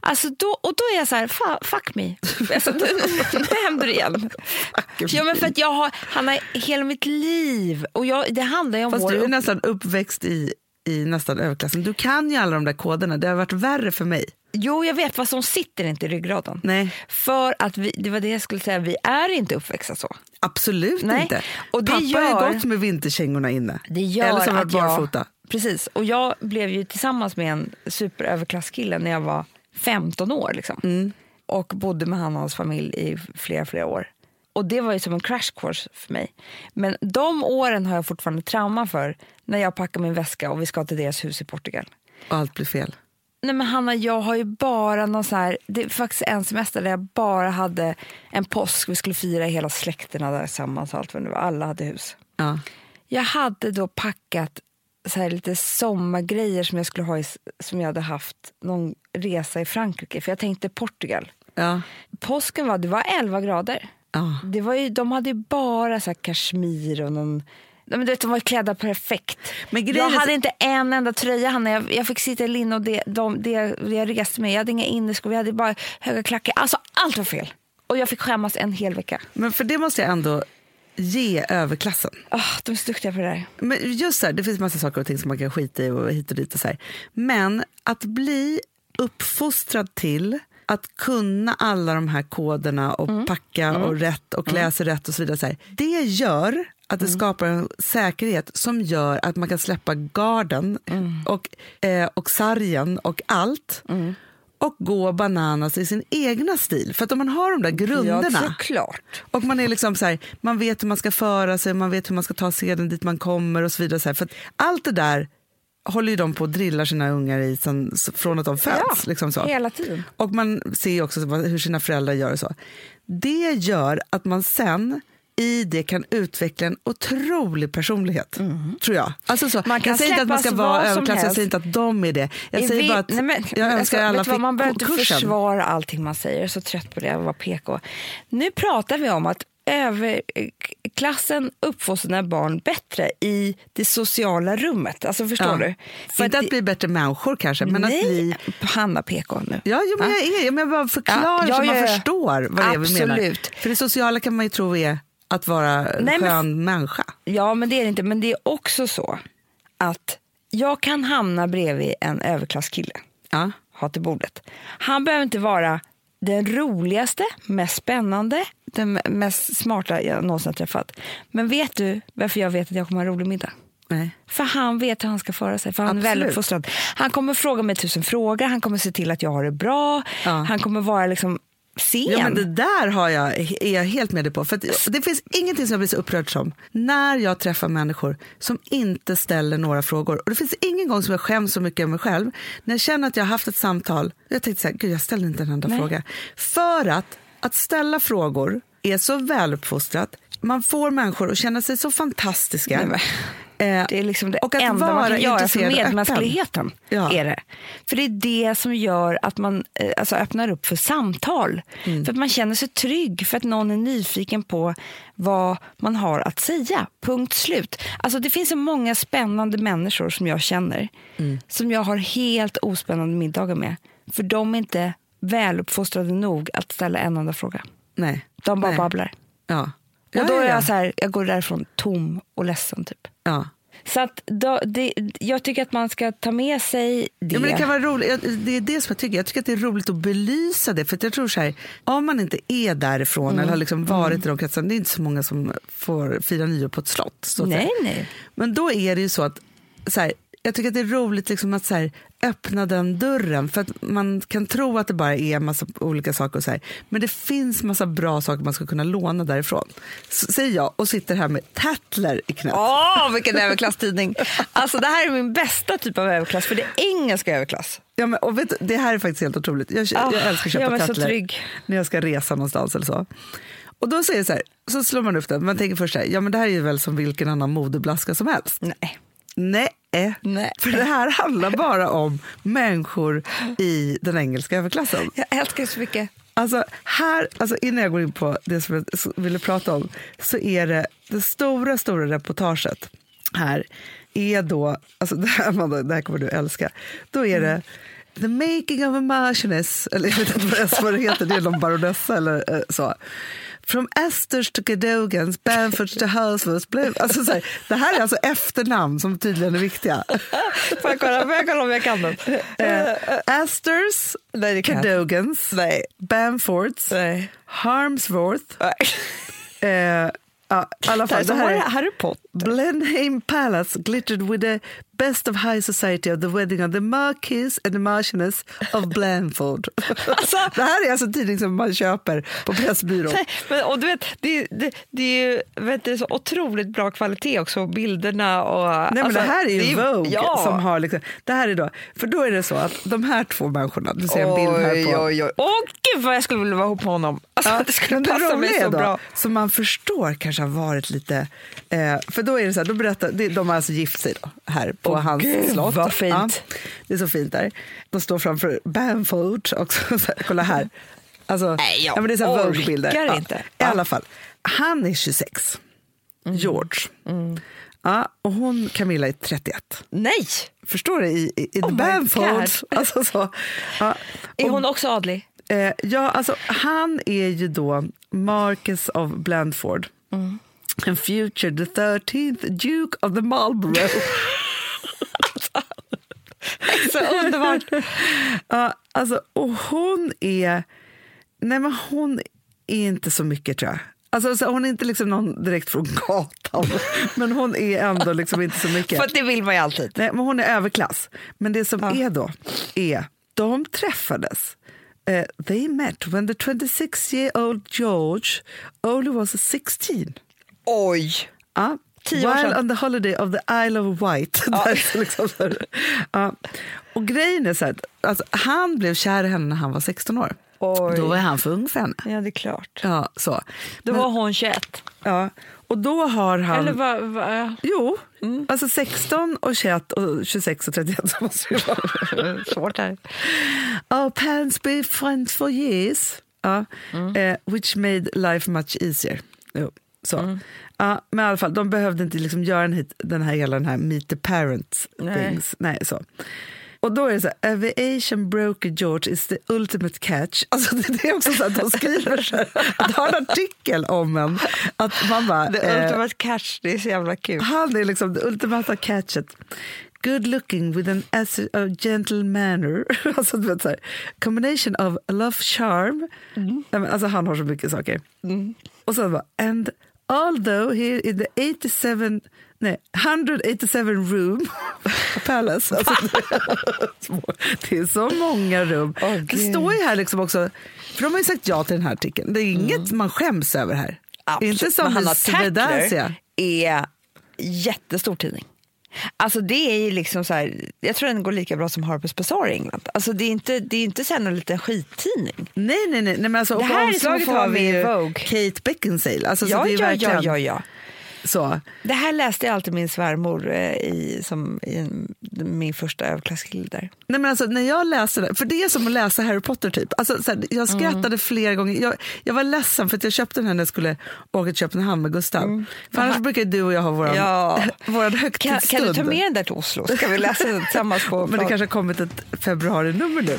[SPEAKER 3] Alltså då, och då är jag så här, fuck me. Alltså, nu, nu händer det igen. Ja, men för att jag har, Hanna, hela mitt liv, och jag, det handlar ju om
[SPEAKER 2] Fast du är
[SPEAKER 3] upp-
[SPEAKER 2] nästan uppväxt i, i nästan överklassen. Du kan ju alla de där koderna. Det har varit värre för mig.
[SPEAKER 3] Jo, jag vet, fast de sitter inte i ryggraden.
[SPEAKER 2] Nej,
[SPEAKER 3] För att vi, det var det jag skulle säga, vi är inte uppväxta så.
[SPEAKER 2] absolut
[SPEAKER 3] Nej,
[SPEAKER 2] inte.
[SPEAKER 3] och det
[SPEAKER 2] Pappa
[SPEAKER 3] gör-
[SPEAKER 2] har gått med vinterkängorna inne.
[SPEAKER 3] Det gör
[SPEAKER 2] Eller har han
[SPEAKER 3] att
[SPEAKER 2] varit
[SPEAKER 3] jag-
[SPEAKER 2] barfota.
[SPEAKER 3] Precis. Och jag blev ju tillsammans med en superöverklasskille när jag var 15 år. Liksom.
[SPEAKER 2] Mm.
[SPEAKER 3] Och bodde med han och hans familj i flera, flera år. Och det var ju som en crash course för mig. Men de åren har jag fortfarande trauma för när jag packar min väska och vi ska till deras hus i Portugal.
[SPEAKER 2] Och allt blir fel.
[SPEAKER 3] Nej men Hanna, jag har ju bara någon så här, det är faktiskt en semester där jag bara hade en påsk, vi skulle fira hela släkterna där tillsammans, allt vad det var. alla hade hus.
[SPEAKER 2] Ja.
[SPEAKER 3] Jag hade då packat så här lite sommargrejer som jag skulle ha i, som jag hade haft någon resa i Frankrike, för jag tänkte Portugal.
[SPEAKER 2] Ja.
[SPEAKER 3] Påsken var, det var 11 grader.
[SPEAKER 2] Ja.
[SPEAKER 3] Det var ju, de hade ju bara så här kashmir och någon Nej, men du vet, de var klädda perfekt.
[SPEAKER 2] Men
[SPEAKER 3] jag hade inte en enda tröja. Hanna. Jag, jag fick sitta i linne och det, de, det, det jag reste med. Jag hade inga innerskor, jag hade bara höga klackar. Alltså allt var fel. Och jag fick skämmas en hel vecka.
[SPEAKER 2] Men för det måste jag ändå ge överklassen.
[SPEAKER 3] Oh, de är så duktiga på det där.
[SPEAKER 2] Men just så här, det finns massa saker och ting som man kan skita i och hit och dit och så här. Men att bli uppfostrad till att kunna alla de här koderna och packa och rätt och klä sig rätt och så vidare. Så här. Det gör att det skapar en säkerhet som gör att man kan släppa garden och, eh, och sargen och allt och gå bananas i sin egna stil. För att om man har de där grunderna
[SPEAKER 3] Ja, såklart.
[SPEAKER 2] och man är liksom så här, man vet hur man ska föra sig, man vet hur man ska ta seden dit man kommer och så vidare. Så här. För att allt det där håller ju de på att drilla sina ungar i sen, från att de föds.
[SPEAKER 3] Ja,
[SPEAKER 2] liksom så.
[SPEAKER 3] hela tiden.
[SPEAKER 2] Och man ser också hur sina föräldrar gör och så. Det gör att man sen i det kan utveckla en otrolig personlighet, tror jag. Alltså så,
[SPEAKER 3] Mm. Man kan
[SPEAKER 2] jag säger inte att man ska vara överklass, jag säger inte att de är det. Jag
[SPEAKER 3] Är
[SPEAKER 2] säger
[SPEAKER 3] vi-
[SPEAKER 2] bara att
[SPEAKER 3] nej, men,
[SPEAKER 2] jag önskar
[SPEAKER 3] alltså,
[SPEAKER 2] alla
[SPEAKER 3] du vad,
[SPEAKER 2] fick
[SPEAKER 3] Man behöver inte försvara allting man säger. Jag är så trött på det, att vara PK. Nu pratar vi om att överklassen uppfostrar sina barn bättre i det sociala rummet. Alltså förstår
[SPEAKER 2] Ja.
[SPEAKER 3] du? För
[SPEAKER 2] inte att
[SPEAKER 3] det-
[SPEAKER 2] bli bättre människor kanske, men att
[SPEAKER 3] Nej,
[SPEAKER 2] bli
[SPEAKER 3] Hanna PK nu.
[SPEAKER 2] Ja, jo, men
[SPEAKER 3] Va?
[SPEAKER 2] jag är, men jag bara förklarar
[SPEAKER 3] Ja, ja,
[SPEAKER 2] så man
[SPEAKER 3] ja, ja.
[SPEAKER 2] förstår vad det är vi menar.
[SPEAKER 3] Absolut.
[SPEAKER 2] För det sociala kan man ju tro är att vara en
[SPEAKER 3] Nej, men-
[SPEAKER 2] skön människa.
[SPEAKER 3] Ja, men det är det inte. Men det är också så att jag kan hamna bredvid en överklasskille.
[SPEAKER 2] Ja.
[SPEAKER 3] ha till bordet. Han behöver inte vara den roligaste, mest spännande, den mest smarta jag någonsin har träffat. Men vet du varför jag vet att jag kommer ha en rolig middag?
[SPEAKER 2] Nej.
[SPEAKER 3] För han vet hur han ska föra sig, för han är
[SPEAKER 2] Absolut.
[SPEAKER 3] väluppfostrad. Han kommer fråga mig tusen frågor, han kommer se till att jag har det bra,
[SPEAKER 2] Ja.
[SPEAKER 3] han kommer vara liksom sen.
[SPEAKER 2] Ja, men det där har jag, är jag helt med dig på. För att det finns ingenting som jag blir så upprörd som när jag träffar människor som inte ställer några frågor. Och Det finns ingen gång som jag skäms så mycket över mig själv. När jag känner att jag har haft ett samtal. Jag tänkte så här, gud jag ställde inte en enda
[SPEAKER 3] Nej.
[SPEAKER 2] fråga. För att, att ställa frågor är så väluppfostrat. Man får människor att känna sig så fantastiska.
[SPEAKER 3] Nej, Det är liksom det
[SPEAKER 2] och att
[SPEAKER 3] enda man kan göra för medmänskligheten.
[SPEAKER 2] Ja.
[SPEAKER 3] Är det. För det är det som gör att man eh, alltså öppnar upp för samtal.
[SPEAKER 2] Mm.
[SPEAKER 3] För att man känner sig trygg, för att någon är nyfiken på vad man har att säga. Punkt slut. Alltså det finns så många spännande människor som jag känner,
[SPEAKER 2] Mm.
[SPEAKER 3] som jag har helt ospännande middagar med. För de är inte väluppfostrade nog att ställa en enda fråga.
[SPEAKER 2] Nej.
[SPEAKER 3] De bara
[SPEAKER 2] Nej.
[SPEAKER 3] babblar.
[SPEAKER 2] Ja.
[SPEAKER 3] Och då är
[SPEAKER 2] ja.
[SPEAKER 3] jag så här, jag går därifrån tom och ledsen typ.
[SPEAKER 2] Ja.
[SPEAKER 3] Så att då, det, jag tycker att man ska ta med sig det.
[SPEAKER 2] Ja, men det kan vara roligt. Det är det som jag tycker. Jag tycker att det är roligt att belysa det. För jag tror så här, om man inte är därifrån
[SPEAKER 3] Mm.
[SPEAKER 2] eller har liksom varit i de kretsarna, det är inte så många som får fira nyår på ett slott.
[SPEAKER 3] Nej, nej.
[SPEAKER 2] Men då är det ju så att, så här, jag tycker att det är roligt liksom att så här, öppna den dörren. För att man kan tro att det bara är en massa olika saker. Och så här, men det finns massa bra saker man ska kunna låna därifrån. Så, säger jag och sitter här med Tatler i knät.
[SPEAKER 3] Åh, vilken överklasstidning! Alltså, det här är min bästa typ av överklass, för det är engelska överklass.
[SPEAKER 2] Ja, men, och vet, det här är faktiskt helt otroligt. Jag, jag älskar att köpa
[SPEAKER 3] så
[SPEAKER 2] Tatler när jag ska resa någonstans eller så. Och då säger jag så här, så slår man upp den. Man tänker först så här, ja men det här är ju väl som vilken annan modeblaska som helst.
[SPEAKER 3] Nej.
[SPEAKER 2] Nej,
[SPEAKER 3] Nej.
[SPEAKER 2] för det här handlar bara om människor i den engelska överklassen.
[SPEAKER 3] Jag älskar det så mycket.
[SPEAKER 2] Alltså, här, alltså innan jag går in på det som jag ville prata om så är det det stora, stora reportaget här är då, alltså det här, Amanda, det här kommer du älska, då är det The making of a marchioness, eller jag vet inte vad- vad det heter, det är någon baronessa eller eh, så. From Esters to Cadogans, Bamfords to Houseworths. Alltså så här, det här är alltså efternamn som tydligen är viktiga.
[SPEAKER 3] Får jag kolla, får jag kolla om jag kan den?
[SPEAKER 2] Eh, Asters,
[SPEAKER 3] Nej.
[SPEAKER 2] Cadogans,
[SPEAKER 3] Nej.
[SPEAKER 2] Bamfords,
[SPEAKER 3] Nej.
[SPEAKER 2] Harmsworth.
[SPEAKER 3] Nej.
[SPEAKER 2] Eh, ja, alla
[SPEAKER 3] Det här är
[SPEAKER 2] fall, det här är,
[SPEAKER 3] Harry Potter.
[SPEAKER 2] Blenheim Palace glittered with the best of high society of the wedding of the Marquis and the Marchioness of Blandford.
[SPEAKER 3] Alltså-
[SPEAKER 2] det här är alltså en tidning som man köper på Pressbyrån.
[SPEAKER 3] Nej, men, och du vet, det, det, det är ju vet du, så otroligt bra kvalitet också, bilderna och...
[SPEAKER 2] Nej, men
[SPEAKER 3] alltså,
[SPEAKER 2] det här är ju Vogue
[SPEAKER 3] ja.
[SPEAKER 2] som har liksom, det här är då, för då är det så att de här två människorna, du ser en bild här på.
[SPEAKER 3] Oj, oj. Åh gud vad jag skulle vilja vara ihop med honom. Alltså,
[SPEAKER 2] Ja,
[SPEAKER 3] det skulle passa mig
[SPEAKER 2] är
[SPEAKER 3] så
[SPEAKER 2] då,
[SPEAKER 3] bra.
[SPEAKER 2] Som man förstår kanske har varit lite... Eh, för då är det så här, då berättar, de har alltså gift sig då, här på
[SPEAKER 3] Åh,
[SPEAKER 2] hans
[SPEAKER 3] gud,
[SPEAKER 2] slott.
[SPEAKER 3] vad fint.
[SPEAKER 2] det är så fint där. De står framför Bamford också. Så här, kolla här. Alltså,
[SPEAKER 3] Nej, jag
[SPEAKER 2] men det är så här
[SPEAKER 3] orkar
[SPEAKER 2] Vogue-bilder.
[SPEAKER 3] inte.
[SPEAKER 2] I
[SPEAKER 3] Ja.
[SPEAKER 2] alla fall, han är 26,
[SPEAKER 3] Mm.
[SPEAKER 2] George. Ja, och hon, Camilla, är 31.
[SPEAKER 3] Nej!
[SPEAKER 2] Förstår du? I, i, i
[SPEAKER 3] Oh
[SPEAKER 2] Bamford. Alltså så. Ja,
[SPEAKER 3] Är
[SPEAKER 2] och-
[SPEAKER 3] hon också adlig?
[SPEAKER 2] Eh, ja, alltså, han är ju då Marcus of Blandford.
[SPEAKER 3] Mm.
[SPEAKER 2] And future the 13th Duke of the Marlborough.
[SPEAKER 3] Så underbart.
[SPEAKER 2] ja, alltså, och hon är... Nej, men hon är inte så mycket, tror jag. Alltså, så hon är inte liksom någon direkt från gatan, men hon är ändå liksom inte så mycket.
[SPEAKER 3] För det vill man ju alltid.
[SPEAKER 2] Nej, men hon är överklass. Men det som
[SPEAKER 3] Ja.
[SPEAKER 2] är då, är de träffades. Eh, they met when the 26 year old George only was 16.
[SPEAKER 3] Oj!
[SPEAKER 2] Ja.
[SPEAKER 3] Tio år
[SPEAKER 2] While
[SPEAKER 3] sedan.
[SPEAKER 2] on the holiday of the Isle of Wight. Där, så liksom, ja. Och grejen är så här, alltså, han blev kär i henne när han var 16 år.
[SPEAKER 3] Oj.
[SPEAKER 2] Då var han för ung för henne.
[SPEAKER 3] Ja, det är klart.
[SPEAKER 2] Ja, så.
[SPEAKER 3] Då
[SPEAKER 2] Men-
[SPEAKER 3] var hon 21.
[SPEAKER 2] ja. Och då har han...
[SPEAKER 3] Eller vad... vad
[SPEAKER 2] Jo,
[SPEAKER 3] Mm.
[SPEAKER 2] alltså 16 och 21 och 26 och 31 så måste det vara.
[SPEAKER 3] svårt här.
[SPEAKER 2] Our parents be friends for years, ja, eh, which made life much easier. Jo, så. Ja, men i alla fall, de behövde inte liksom göra en hit, den här, hela den här meet the parents
[SPEAKER 3] Nej.
[SPEAKER 2] things. Nej, så. Och då är det så här, aviation broker George is the ultimate catch. Alltså det, är också så att de skriver så här, att ha en artikel om en, att man bara...
[SPEAKER 3] The
[SPEAKER 2] eh,
[SPEAKER 3] ultimate catch, det är så jävla kul.
[SPEAKER 2] han är liksom det ultimata catchet. Good looking with an a gentle manner. alltså, du vet, så här, combination of love charm. Men, alltså, han har så mycket saker. Och sen bara, and although here in the 87, nej, 187 room palace. Alltså, det är så många rum.
[SPEAKER 3] Åh,
[SPEAKER 2] det står ju här liksom också, för de har ju sagt ja till den här artikeln. Det är inget man skäms över här.
[SPEAKER 3] Absolut.
[SPEAKER 2] Inte som
[SPEAKER 3] Men Hanna. Tackler är jättestor tidning. Alltså det är ju liksom så här, jag tror den går lika bra som Harper's Bazaar i England. Alltså det är inte, det är inte så här någon liten skittidning.
[SPEAKER 2] Nej, nej, nej. nej men alltså,
[SPEAKER 3] Det här är som att få vara med Vogue.
[SPEAKER 2] Kate Beckinsale. Alltså, så
[SPEAKER 3] Ja,
[SPEAKER 2] det är
[SPEAKER 3] ja,
[SPEAKER 2] verkligen
[SPEAKER 3] ja, ja, ja.
[SPEAKER 2] Så.
[SPEAKER 3] Det här läste jag alltid min svärmor eh, i, som, i min första överklasskille där.
[SPEAKER 2] Nej, men alltså, när jag läste det, för det är som att läsa Harry Potter typ. Alltså, så här, jag skrattade
[SPEAKER 3] Mm.
[SPEAKER 2] flera gånger. Jag, jag var ledsen för att jag köpte den här när jag skulle åka till Köpenhamn med Gustav. För annars brukar ju du och jag ha våran,
[SPEAKER 3] Mm. Ja.
[SPEAKER 2] våran
[SPEAKER 3] Kan,
[SPEAKER 2] högtidsstund.
[SPEAKER 3] kan du ta med den där till Oslo? Ska vi läsa den tillsammans på
[SPEAKER 2] Men det kanske har kommit ett februari-nummer nu.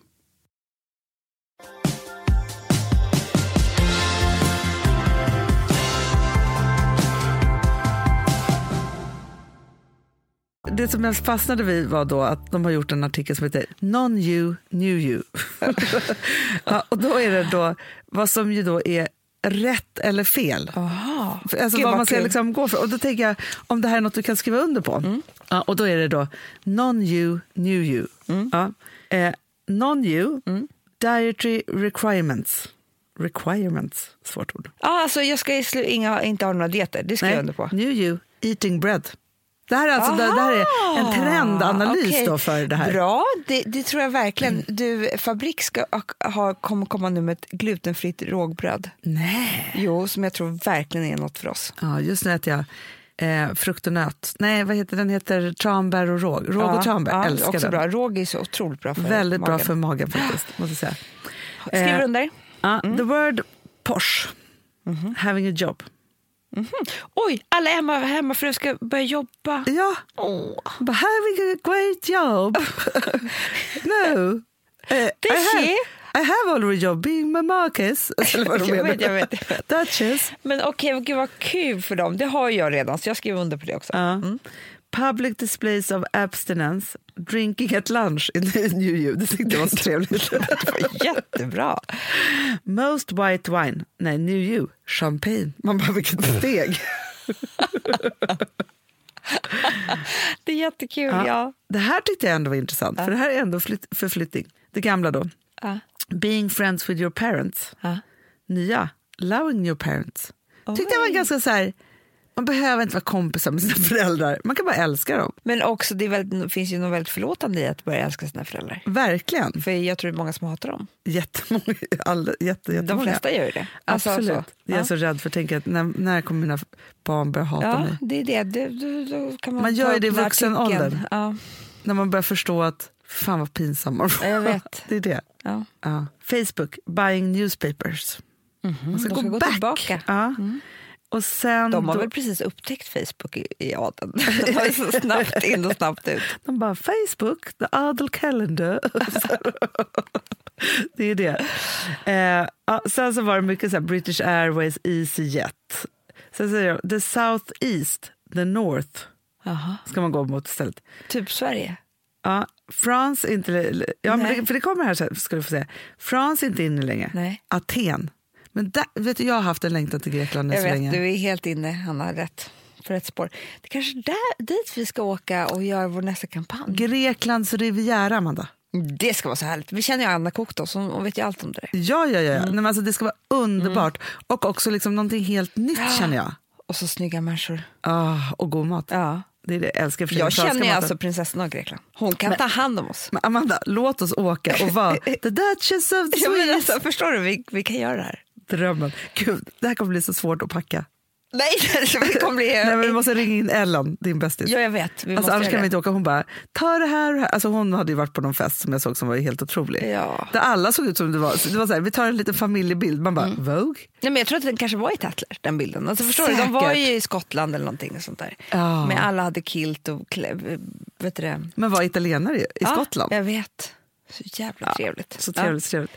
[SPEAKER 4] Det som jag fastnade vid var då att de har gjort en artikel som heter Non-you, new you. ja, och då är det då vad som ju då är rätt eller fel.
[SPEAKER 5] Aha.
[SPEAKER 4] Alltså
[SPEAKER 5] Gud,
[SPEAKER 4] vad man ska
[SPEAKER 5] kul.
[SPEAKER 4] liksom gå för. Och då tänker jag om det här är något du kan skriva under på. Ja, och då är det då non-you, new you. Ja. Eh, non-you, dietary requirements. Requirements, svårt ord.
[SPEAKER 5] Ja, alltså jag ska inga, inte ha några dieter, det skriver jag under på.
[SPEAKER 4] new you, eating bread. Det här är, alltså, det, det här är en trendanalys
[SPEAKER 5] Okej.
[SPEAKER 4] då för det här.
[SPEAKER 5] Bra, det, det tror jag verkligen. Du, Fabrik ska ha, kommer komma nu med ett glutenfritt rågbröd.
[SPEAKER 4] Nej.
[SPEAKER 5] Jo, som jag tror verkligen är något för oss.
[SPEAKER 4] Ja, just nu äter jag eh, frukt och nöt. Nej, vad heter den? heter tranbär och råg. Råg och tranbär,
[SPEAKER 5] ja,
[SPEAKER 4] älskar
[SPEAKER 5] också
[SPEAKER 4] den.
[SPEAKER 5] Bra. Råg är så otroligt bra för
[SPEAKER 4] Väldigt bra
[SPEAKER 5] magen.
[SPEAKER 4] för magen faktiskt, måste säga.
[SPEAKER 5] Skriver
[SPEAKER 4] Eh,
[SPEAKER 5] under.
[SPEAKER 4] Ja, The word posh, having a job.
[SPEAKER 5] Oj, alla hemma, hemmafruar ska börja jobba.
[SPEAKER 4] Ja,
[SPEAKER 5] Åh.
[SPEAKER 4] but having a great job. no. Eh, I,
[SPEAKER 5] Does
[SPEAKER 4] have,
[SPEAKER 5] she?
[SPEAKER 4] I have already job being my Marcus. Eller vad de
[SPEAKER 5] Jag vet, jag vet, jag vet.
[SPEAKER 4] Duchess.
[SPEAKER 5] Men okej, gud vad kul för dem. Det har jag redan, så jag skriver under på det också.
[SPEAKER 4] Ja. Public displays of abstinence, drinking at lunch in new you. Det tyckte jag var så trevligt.
[SPEAKER 5] Det var jättebra.
[SPEAKER 4] Most white wine, nej, new you, champagne. Man bara, vilket steg.
[SPEAKER 5] Det är jättekul, ja.
[SPEAKER 4] Ja. Det här tyckte jag ändå var intressant, för det här är ändå flytt, förflyttning. Det gamla då,
[SPEAKER 5] Ja.
[SPEAKER 4] being friends with your parents.
[SPEAKER 5] Ja.
[SPEAKER 4] Nya, loving your parents. Tyckte jag var
[SPEAKER 5] Oj.
[SPEAKER 4] ganska så här,
[SPEAKER 2] Man behöver inte vara kompisar med sina föräldrar. Man kan bara älska dem.
[SPEAKER 3] Men också, det väldigt, finns ju något väldigt förlåtande i att börja älska sina föräldrar.
[SPEAKER 2] Verkligen.
[SPEAKER 3] För jag tror det är många som hatar dem.
[SPEAKER 2] Jättemånga. Alla, jätte,
[SPEAKER 3] De
[SPEAKER 2] jättemånga.
[SPEAKER 3] flesta gör ju det. Alltså,
[SPEAKER 2] Absolut.
[SPEAKER 3] så.
[SPEAKER 2] Jag är
[SPEAKER 3] Ja.
[SPEAKER 2] så rädd för att tänka att när, när kommer mina barn börja hata
[SPEAKER 3] Ja,
[SPEAKER 2] mig?
[SPEAKER 3] det är det. det, det då kan man
[SPEAKER 2] Man gör ju det i vuxen ålder.
[SPEAKER 3] Ja,
[SPEAKER 2] När man börjar förstå att fan vad pinsam man
[SPEAKER 3] Ja, jag vet.
[SPEAKER 2] Det är det.
[SPEAKER 3] ja.
[SPEAKER 2] Ja. Facebook, buying newspapers. Man ska,
[SPEAKER 3] de
[SPEAKER 2] gå,
[SPEAKER 3] ska gå
[SPEAKER 2] back.
[SPEAKER 3] tillbaka.
[SPEAKER 2] Ja. Och sen
[SPEAKER 3] De har
[SPEAKER 2] då,
[SPEAKER 3] väl precis upptäckt Facebook i, i adeln. De var så snabbt in och snabbt ut.
[SPEAKER 2] de bara Facebook, the adel calendar. det är det. Eh, sen så var det mycket så här, British Airways, EasyJet. Sen säger de the South East, the North
[SPEAKER 3] Jaha.
[SPEAKER 2] ska man gå mot istället.
[SPEAKER 3] Typ Sverige.
[SPEAKER 2] Ja, France inte... Ja, men det, för det kommer här ska du få se. France inte inne längre.
[SPEAKER 3] Nej.
[SPEAKER 2] Aten. Men där, vet du, jag har haft en längtan till Grekland
[SPEAKER 3] Jag
[SPEAKER 2] så
[SPEAKER 3] vet,
[SPEAKER 2] länge.
[SPEAKER 3] du är helt inne. Han har rätt. För rätt spår. Det är kanske där, dit vi ska åka och göra vår nästa kampanj.
[SPEAKER 2] Greklands riviera, Amanda.
[SPEAKER 3] Det ska vara så härligt. Vi känner ju Anna Koktos, hon, hon vet ju allt om det där.
[SPEAKER 2] Ja, ja, ja.
[SPEAKER 3] Mm.
[SPEAKER 2] Nej, men alltså, det ska vara underbart. Och också liksom någonting helt nytt känner jag.
[SPEAKER 3] Och så snygga människor.
[SPEAKER 2] Ah, och god mat.
[SPEAKER 3] Ja.
[SPEAKER 2] Det är det jag älskar. för
[SPEAKER 3] Jag känner ju
[SPEAKER 2] maten.
[SPEAKER 3] alltså prinsessan av Grekland. Hon kan ta hand om oss.
[SPEAKER 2] Men Amanda, låt oss åka och vara the Duchess of
[SPEAKER 3] Ja, men
[SPEAKER 2] Sweden.
[SPEAKER 3] alltså, förstår du, vi, vi kan göra det här.
[SPEAKER 2] Drömmen. Gud, det här kommer bli så svårt att packa.
[SPEAKER 3] Nej, det kommer bli...
[SPEAKER 2] Nej, men vi måste ringa in Ellen, din bästis.
[SPEAKER 3] Ja, jag vet. Vi
[SPEAKER 2] Alltså, annars kan vi inte åka. Hon bara, ta det här. Alltså, hon hade ju varit på någon fest som jag såg som var helt otrolig.
[SPEAKER 3] Ja.
[SPEAKER 2] Där alla såg ut som det var. Det var så här, vi tar en liten familjebild. Man bara,
[SPEAKER 3] Mm.
[SPEAKER 2] Vogue?
[SPEAKER 3] Nej, men jag tror att den kanske var i Tatler, den bilden. Alltså, förstår du? De var ju i Skottland eller någonting sånt där.
[SPEAKER 2] Ja.
[SPEAKER 3] Men alla hade kilt och klä, vet du det?
[SPEAKER 2] Men var italienare i,
[SPEAKER 3] Ja,
[SPEAKER 2] Skottland.
[SPEAKER 3] Jag vet. Så jävla trevligt.
[SPEAKER 2] Så trevligt. Så trevligt.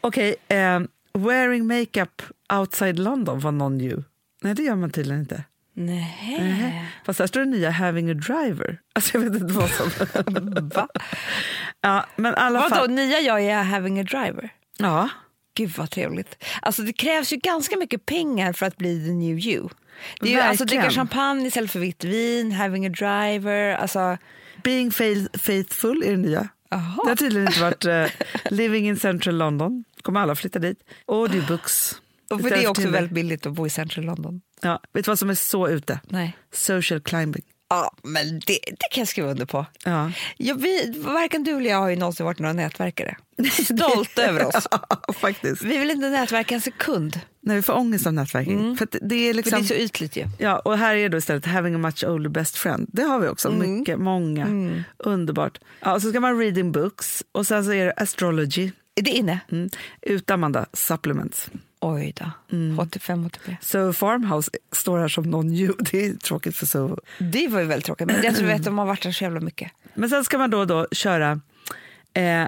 [SPEAKER 2] Okej, ehm, wearing makeup outside London var någon new. Nej, det gör man tydligen inte.
[SPEAKER 3] Ja. Nej.
[SPEAKER 2] Fast här står det nya having a driver. Alltså jag vet inte vad som...
[SPEAKER 3] Va?
[SPEAKER 2] ja, men alla
[SPEAKER 3] Vadå,
[SPEAKER 2] fall.
[SPEAKER 3] nya jag är having a driver?
[SPEAKER 2] Ja,
[SPEAKER 3] Gud vad trevligt. Alltså det krävs ju ganska mycket pengar för att bli the new you. Det är ju, alltså dricka champagne istället för vitt vin, having a driver. Alltså,
[SPEAKER 2] being faith, faithful är det nya.
[SPEAKER 3] Jaha.
[SPEAKER 2] Det har tydligen inte varit eh, living in central London. Kommer alla flytta dit. Audiobooks.
[SPEAKER 3] och för det är också väldigt billigt att bo i central London.
[SPEAKER 2] Ja, vet du vad som är så ute?
[SPEAKER 3] Nej.
[SPEAKER 2] Social climbing.
[SPEAKER 3] Ja, men det, det kan jag skriva under på.
[SPEAKER 2] Ja.
[SPEAKER 3] Ja, vi, varken du eller jag har ju någonsin varit några nätverkare. Stolt över oss.
[SPEAKER 2] Ja, faktiskt.
[SPEAKER 3] Vi vill inte nätverka en sekund,
[SPEAKER 2] När vi får ångest av nätverking. För att det är
[SPEAKER 3] för
[SPEAKER 2] liksom...
[SPEAKER 3] det är så ytligt ju.
[SPEAKER 2] Ja, och här är då istället having a much older best friend. Det har vi också.
[SPEAKER 3] Mm.
[SPEAKER 2] Mycket, många. Underbart. Ja, och så ska man reading books och sen så är det astrology.
[SPEAKER 3] Är det inne?
[SPEAKER 2] Mm. Ut Amanda, supplements.
[SPEAKER 3] Oj då. 85 83.
[SPEAKER 2] So Farmhouse står här som någon new. Det är tråkigt för so.
[SPEAKER 3] Det var ju väldigt tråkigt, men jag tror att de har varit där så jävla mycket.
[SPEAKER 2] Men sen ska man då, då köra... Eh,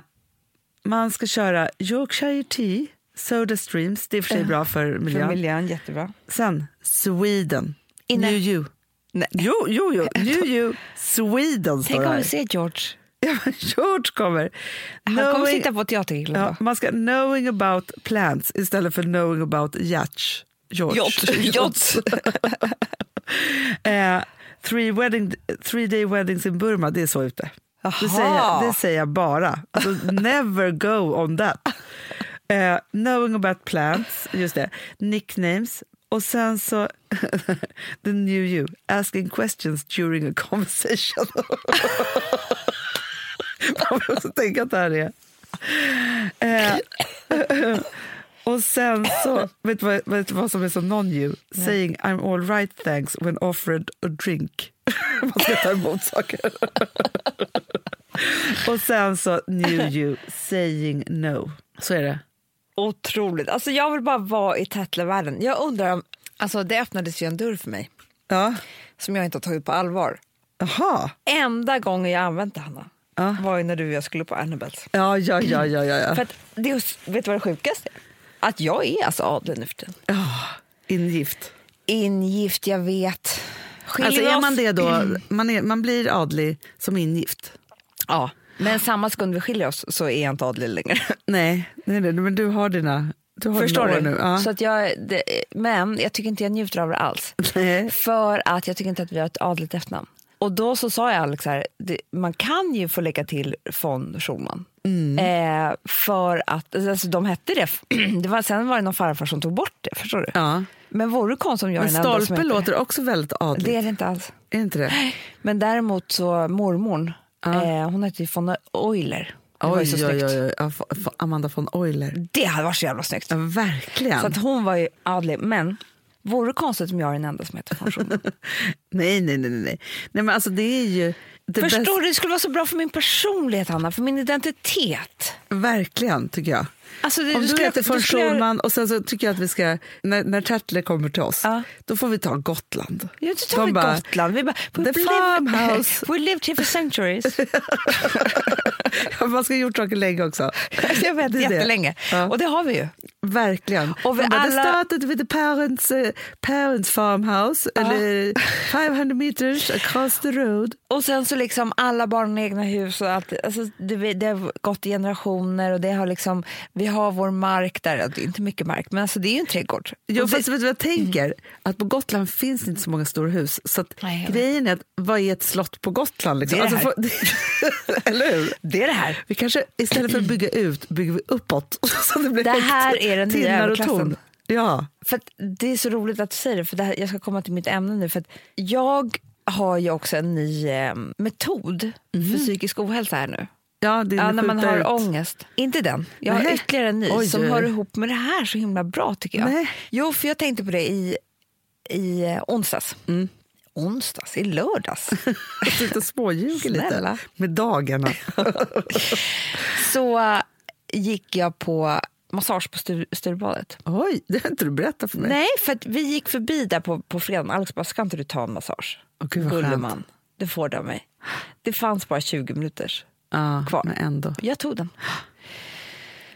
[SPEAKER 2] man ska köra Yorkshire Tea, Soda Streams. Det är och för sig bra för miljön.
[SPEAKER 3] För miljön, jättebra.
[SPEAKER 2] Sen Sweden,
[SPEAKER 3] Inne.
[SPEAKER 2] New You.
[SPEAKER 3] Nej.
[SPEAKER 2] Jo, jo, jo. New You, Sweden står
[SPEAKER 3] Tänk
[SPEAKER 2] det
[SPEAKER 3] om vi ser George.
[SPEAKER 2] Ja, George kommer.
[SPEAKER 3] Han kommer
[SPEAKER 2] Knowing-
[SPEAKER 3] sitta på teatergrillen
[SPEAKER 2] ja. Man ska knowing about plants istället för knowing about yacht. George.
[SPEAKER 3] Yacht. Yachts.
[SPEAKER 2] eh, three, wedding, three day weddings in Burma, det är så ute. Det säger, jag- det säger jag bara. Alltså, never go on that. Eh, knowing about plants, just det. Nicknames. Och sen så, the new you, asking questions during a conversation. Man får också tänka att det här är... Eh, och sen så, vet du vad, vet vad som är så non-you? Saying I'm all right thanks when offered a drink. Man ska ta emot saker. och sen så new you, saying no. Så är det.
[SPEAKER 3] Otroligt. Alltså jag vill bara vara i Tatlervärlden. Jag undrar om... Alltså det öppnades ju en dörr för mig
[SPEAKER 2] Ja.
[SPEAKER 3] som jag inte har tagit på allvar.
[SPEAKER 2] Jaha.
[SPEAKER 3] Enda gången jag använt det, Hanna,
[SPEAKER 2] Ja.
[SPEAKER 3] var ju när du och jag skulle på Annabels.
[SPEAKER 2] Ja, ja, ja, ja, ja.
[SPEAKER 3] För att det, vet du vad det sjukaste är? Att jag är alltså adlig nu för tiden.
[SPEAKER 2] Ja, ingift.
[SPEAKER 3] Ingift, jag vet. Skiljer
[SPEAKER 2] Alltså är man det då, man, är, man blir adlig som ingift?
[SPEAKER 3] Ja, men samma sekund vi skiljer oss så är jag inte adlig längre.
[SPEAKER 2] Nej, nej, nej men du har dina, du
[SPEAKER 3] Förstår du?
[SPEAKER 2] nu. Ja.
[SPEAKER 3] Så att jag, det, men jag tycker inte jag njuter av det alls.
[SPEAKER 2] Nej.
[SPEAKER 3] För att jag tycker inte att vi har ett adligt efternamn. Och då så sa jag Alex här, det, man kan ju få lägga till von Schulman. Eh, för att, alltså de hette det, det var, sen var det någon farfar som tog bort det, förstår du?
[SPEAKER 2] Ja.
[SPEAKER 3] Men vore det konstigt om jag är
[SPEAKER 2] Men
[SPEAKER 3] den enda som heter
[SPEAKER 2] låter också väldigt adligt.
[SPEAKER 3] Det är det inte alls.
[SPEAKER 2] Är inte det?
[SPEAKER 3] Men däremot så mormor, eh, hon hette ju von Euler. Det var ju så
[SPEAKER 2] oj, oj, oj. Ja, Amanda von Euler.
[SPEAKER 3] Det hade varit så jävla snyggt.
[SPEAKER 2] Ja, verkligen.
[SPEAKER 3] Så att hon var ju adlig. Men vore det konstigt om jag är den enda som heter Schumann?
[SPEAKER 2] Nej, nej, nej. nej. nej men alltså, det är ju... Det
[SPEAKER 3] Förstår
[SPEAKER 2] bästa-
[SPEAKER 3] du? Det skulle vara så bra för min personlighet, Hanna. För min identitet.
[SPEAKER 2] Verkligen, tycker jag.
[SPEAKER 3] Alltså, det,
[SPEAKER 2] Om du
[SPEAKER 3] skulle
[SPEAKER 2] heter von Schulman och sen så tycker jag att vi ska, när, när Tertle kommer till oss,
[SPEAKER 3] Ja.
[SPEAKER 2] då får vi ta Gotland.
[SPEAKER 3] Ja, då tar
[SPEAKER 2] De
[SPEAKER 3] vi
[SPEAKER 2] bara,
[SPEAKER 3] Gotland. Vi bara,
[SPEAKER 2] "The farmhouse."
[SPEAKER 3] we lived here for centuries.
[SPEAKER 2] Man ska ha gjort saker länge också.
[SPEAKER 3] jag vet,
[SPEAKER 2] Det
[SPEAKER 3] jättelänge.
[SPEAKER 2] Ja.
[SPEAKER 3] Och det har vi ju.
[SPEAKER 2] Verkligen.
[SPEAKER 3] Och vi
[SPEAKER 2] bara,
[SPEAKER 3] alla-
[SPEAKER 2] started with the parents, uh, parents farmhouse, eller 500 meters across the road.
[SPEAKER 3] Och sen så liksom alla barn i egna hus och allt. Alltså det, det har gått i generationer och det har liksom, vi har vår mark där. Det är inte mycket mark, men alltså det är ju en trädgård.
[SPEAKER 2] Jo, fast vet du vad jag tänker? Att på Gotland finns inte så många stora hus. Så
[SPEAKER 3] Nej,
[SPEAKER 2] grejen är att vad är ett slott på Gotland? Liksom?
[SPEAKER 3] Det är det
[SPEAKER 2] Alltså, för- Eller hur?
[SPEAKER 3] det är det här.
[SPEAKER 2] Vi kanske istället för att bygga ut bygger vi uppåt. Så det, blir
[SPEAKER 3] Det här
[SPEAKER 2] högt.
[SPEAKER 3] är den nya överklassen.
[SPEAKER 2] Ja.
[SPEAKER 3] För det är så roligt att du säger det, för det här, jag ska komma till mitt ämne nu. För jag har ju också en ny eh, metod för psykisk ohälsa här nu.
[SPEAKER 2] Ja, det är
[SPEAKER 3] Ja, när man har
[SPEAKER 2] ut.
[SPEAKER 3] ångest. Inte den. Jag har
[SPEAKER 2] Nej.
[SPEAKER 3] ytterligare en ny
[SPEAKER 2] Oj,
[SPEAKER 3] som hör ihop med det här så himla bra tycker jag.
[SPEAKER 2] Nej.
[SPEAKER 3] Jo, för jag tänkte på det i, i eh, onsdags.
[SPEAKER 2] Mm.
[SPEAKER 3] Onsdags? I lördags?
[SPEAKER 2] Sitter och småljuger lite med dagarna.
[SPEAKER 3] så eh, gick jag på massage på Stur- Sturebadet.
[SPEAKER 2] Oj, det har inte du berättat för mig.
[SPEAKER 3] Nej, för att vi gick förbi där på, på fredagen. Alex bara, ska inte du ta en massage?
[SPEAKER 2] Åh, gud, vad.
[SPEAKER 3] Gulleman. Det får du av mig. Det fanns bara 20 minuters.
[SPEAKER 2] Ja,
[SPEAKER 3] Kvar.
[SPEAKER 2] Men ändå.
[SPEAKER 3] Jag tog den.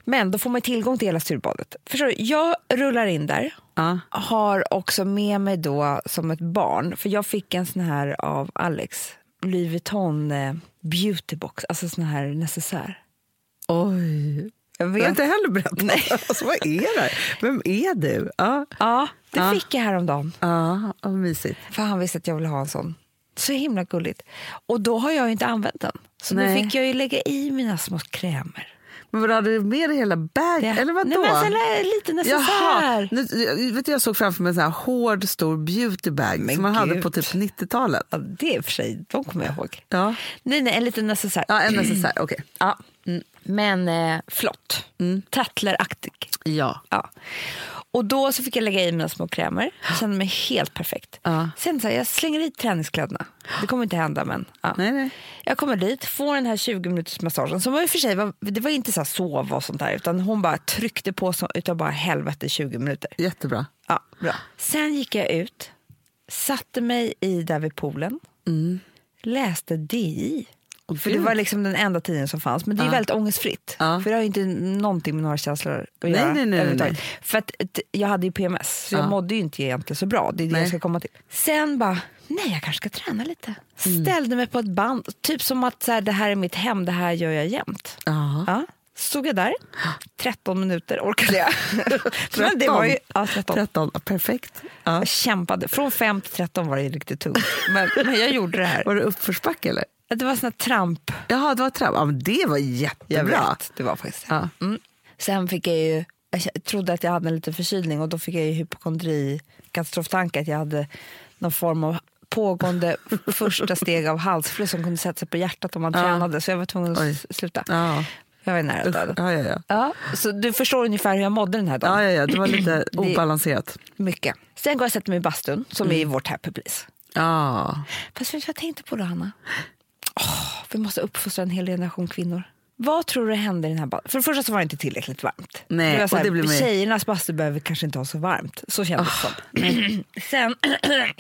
[SPEAKER 3] Men då får man tillgång till hela Sturebadet. Förstår du? Jag rullar in där.
[SPEAKER 2] Ja.
[SPEAKER 3] Har också med mig då som ett barn, för jag fick en sån här av Alex, Louis Vuitton eh, beautybox, alltså sån här necessär.
[SPEAKER 2] Oj.
[SPEAKER 3] Jag
[SPEAKER 2] Jag
[SPEAKER 3] vet.
[SPEAKER 2] inte heller berättat.
[SPEAKER 3] Nej.
[SPEAKER 2] Alltså, vad är det? Vem är du? Ja,
[SPEAKER 3] Ja, det
[SPEAKER 2] Ja.
[SPEAKER 3] fick jag häromdagen.
[SPEAKER 2] ja vad mysigt.
[SPEAKER 3] För han visste att jag ville ha en sån. Så himla gulligt. Och då har jag ju inte använt den. Så
[SPEAKER 2] Nej.
[SPEAKER 3] då fick jag ju lägga i mina små krämer.
[SPEAKER 2] Men vad hade du med dig hela bagen? Eller vadå?
[SPEAKER 3] Nej, men är lite
[SPEAKER 2] Jaha,
[SPEAKER 3] necessär.
[SPEAKER 2] nu, vet du, jag såg framför mig en sån hård stor beautybag
[SPEAKER 3] Men
[SPEAKER 2] som man hade
[SPEAKER 3] gud.
[SPEAKER 2] på typ 90-talet.
[SPEAKER 3] Ja, det är för sig, de kommer jag ihåg.
[SPEAKER 2] Ja,
[SPEAKER 3] Nej, nej, en liten necessär.
[SPEAKER 2] ja en necessär, okej.
[SPEAKER 3] Ja. Mm. Men eh, flott.
[SPEAKER 2] Mm.
[SPEAKER 3] Tattleraktig.
[SPEAKER 2] Ja.
[SPEAKER 3] Ja. Och då så fick jag lägga i mina små krämer. Jag kände mig helt perfekt.
[SPEAKER 2] Ja.
[SPEAKER 3] Sen så här, jag slänger i träningskläderna. Det kommer inte hända men. Ja.
[SPEAKER 2] Nej, nej.
[SPEAKER 3] Jag kommer dit, får den här 20 minuters massagen som i och för sig var, det var inte så här sova och sånt där utan hon bara tryckte på så, utav bara helvete 20 minuter.
[SPEAKER 2] Jättebra.
[SPEAKER 3] Ja, bra. Sen gick jag ut, satte mig i där vid poolen, läste DI.
[SPEAKER 2] Åh,
[SPEAKER 3] För det var liksom den enda tidningen som fanns. Men det är
[SPEAKER 2] Ja.
[SPEAKER 3] väldigt ångestfritt.
[SPEAKER 2] Ja.
[SPEAKER 3] För det har ju inte någonting med några känslor att
[SPEAKER 2] Nej,
[SPEAKER 3] göra.
[SPEAKER 2] nej, nej, nej.
[SPEAKER 3] För att jag hade ju PMS, så jag
[SPEAKER 2] Ja.
[SPEAKER 3] mådde ju inte egentligen så bra. Det är det
[SPEAKER 2] Nej.
[SPEAKER 3] jag ska komma till. Sen bara, nej jag kanske ska träna lite.
[SPEAKER 2] Mm.
[SPEAKER 3] Ställde mig på ett band, typ som att så här, det här är mitt hem, det här gör jag jämt.
[SPEAKER 2] Ja.
[SPEAKER 3] Stod jag där, 13 minuter orkade jag. Men det var ju, ja, 13.
[SPEAKER 2] 13, perfekt. Ja.
[SPEAKER 3] Jag kämpade. Från 5 till 13 var det riktigt tungt. Men, men jag gjorde det här.
[SPEAKER 2] Var det uppförsbacke eller?
[SPEAKER 3] Det var sån tramp.
[SPEAKER 2] Jaha, det var trapp. Ja, men det var jättebra.
[SPEAKER 3] vet, det var faktiskt
[SPEAKER 2] Ja.
[SPEAKER 3] mm. Sen fick jag ju, jag trodde att jag hade en liten förkylning och då fick jag ju hypokondri, katastroftanke att jag hade någon form av pågående första steg av halsfluss som kunde sätta sig på hjärtat om man
[SPEAKER 2] Ja.
[SPEAKER 3] tränade så jag var tvungen att
[SPEAKER 2] Oj.
[SPEAKER 3] sluta.
[SPEAKER 2] Ja.
[SPEAKER 3] Jag var nära döden.
[SPEAKER 2] Ja, ja, ja.
[SPEAKER 3] Ja, så du förstår ungefär hur jag mådde den här dagen.
[SPEAKER 2] Ja, ja, ja, det var lite obalanserat.
[SPEAKER 3] Mycket. Sen går jag och sätter mig i bastun som är i vårt happy place.
[SPEAKER 2] Ja.
[SPEAKER 3] Fast vet du vad jag tänkte på då, Hanna? Åh, vi måste uppfostra en hel generation kvinnor. Vad tror du hände i den här bastun? För det första så var det inte tillräckligt varmt.
[SPEAKER 2] Nej,
[SPEAKER 3] det var så här,
[SPEAKER 2] det blir
[SPEAKER 3] Tjejernas bastu behöver kanske inte ha så varmt. Så kändes det som. Sen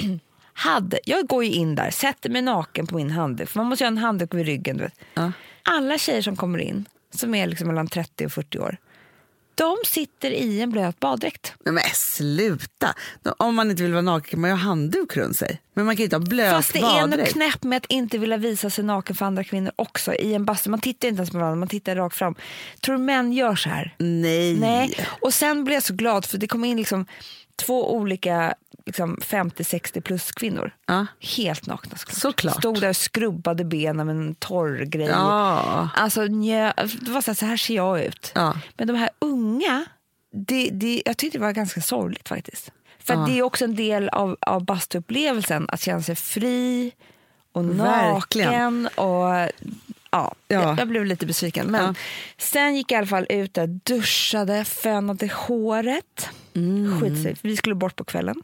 [SPEAKER 3] hade, jag går ju in där, sätter mig naken på min handduk. För man måste ju ha en handduk vid ryggen. Du vet.
[SPEAKER 2] Ja.
[SPEAKER 3] Alla tjejer som kommer in, som är liksom mellan 30 och 40 år, de sitter i en blöt baddräkt.
[SPEAKER 2] Nej, men sluta! Om man inte vill vara naken kan man ju ha handduk runt sig. Men man kan inte ha blöt
[SPEAKER 3] Fast det är något
[SPEAKER 2] baddräkt.
[SPEAKER 3] knäpp med att inte vilja visa sig naken för andra kvinnor också i en bastu. Man tittar inte ens på varandra, man tittar rakt fram. Tror du män gör så här?
[SPEAKER 2] Nej.
[SPEAKER 3] Nej. Och sen blev jag så glad för det kom in liksom två olika liksom 50-60 plus kvinnor.
[SPEAKER 2] Ja.
[SPEAKER 3] Helt nakna såklart.
[SPEAKER 2] Såklart.
[SPEAKER 3] Stod där och skrubbade benen med en torr grej.
[SPEAKER 2] Ja.
[SPEAKER 3] Alltså, njö, det var så här, så här ser jag ut.
[SPEAKER 2] Ja.
[SPEAKER 3] Men de här unga, det, det, jag tyckte det var ganska sorgligt faktiskt. För det är också en del av, av bastuupplevelsen att känna sig fri och
[SPEAKER 2] Verkligen.
[SPEAKER 3] naken. Och, ja,
[SPEAKER 2] Ja.
[SPEAKER 3] Jag, jag blev lite besviken. Men
[SPEAKER 2] Ja.
[SPEAKER 3] sen gick jag i alla fall ut där, duschade, fönade håret.
[SPEAKER 2] Mm.
[SPEAKER 3] Skit sig, för vi skulle bort på kvällen.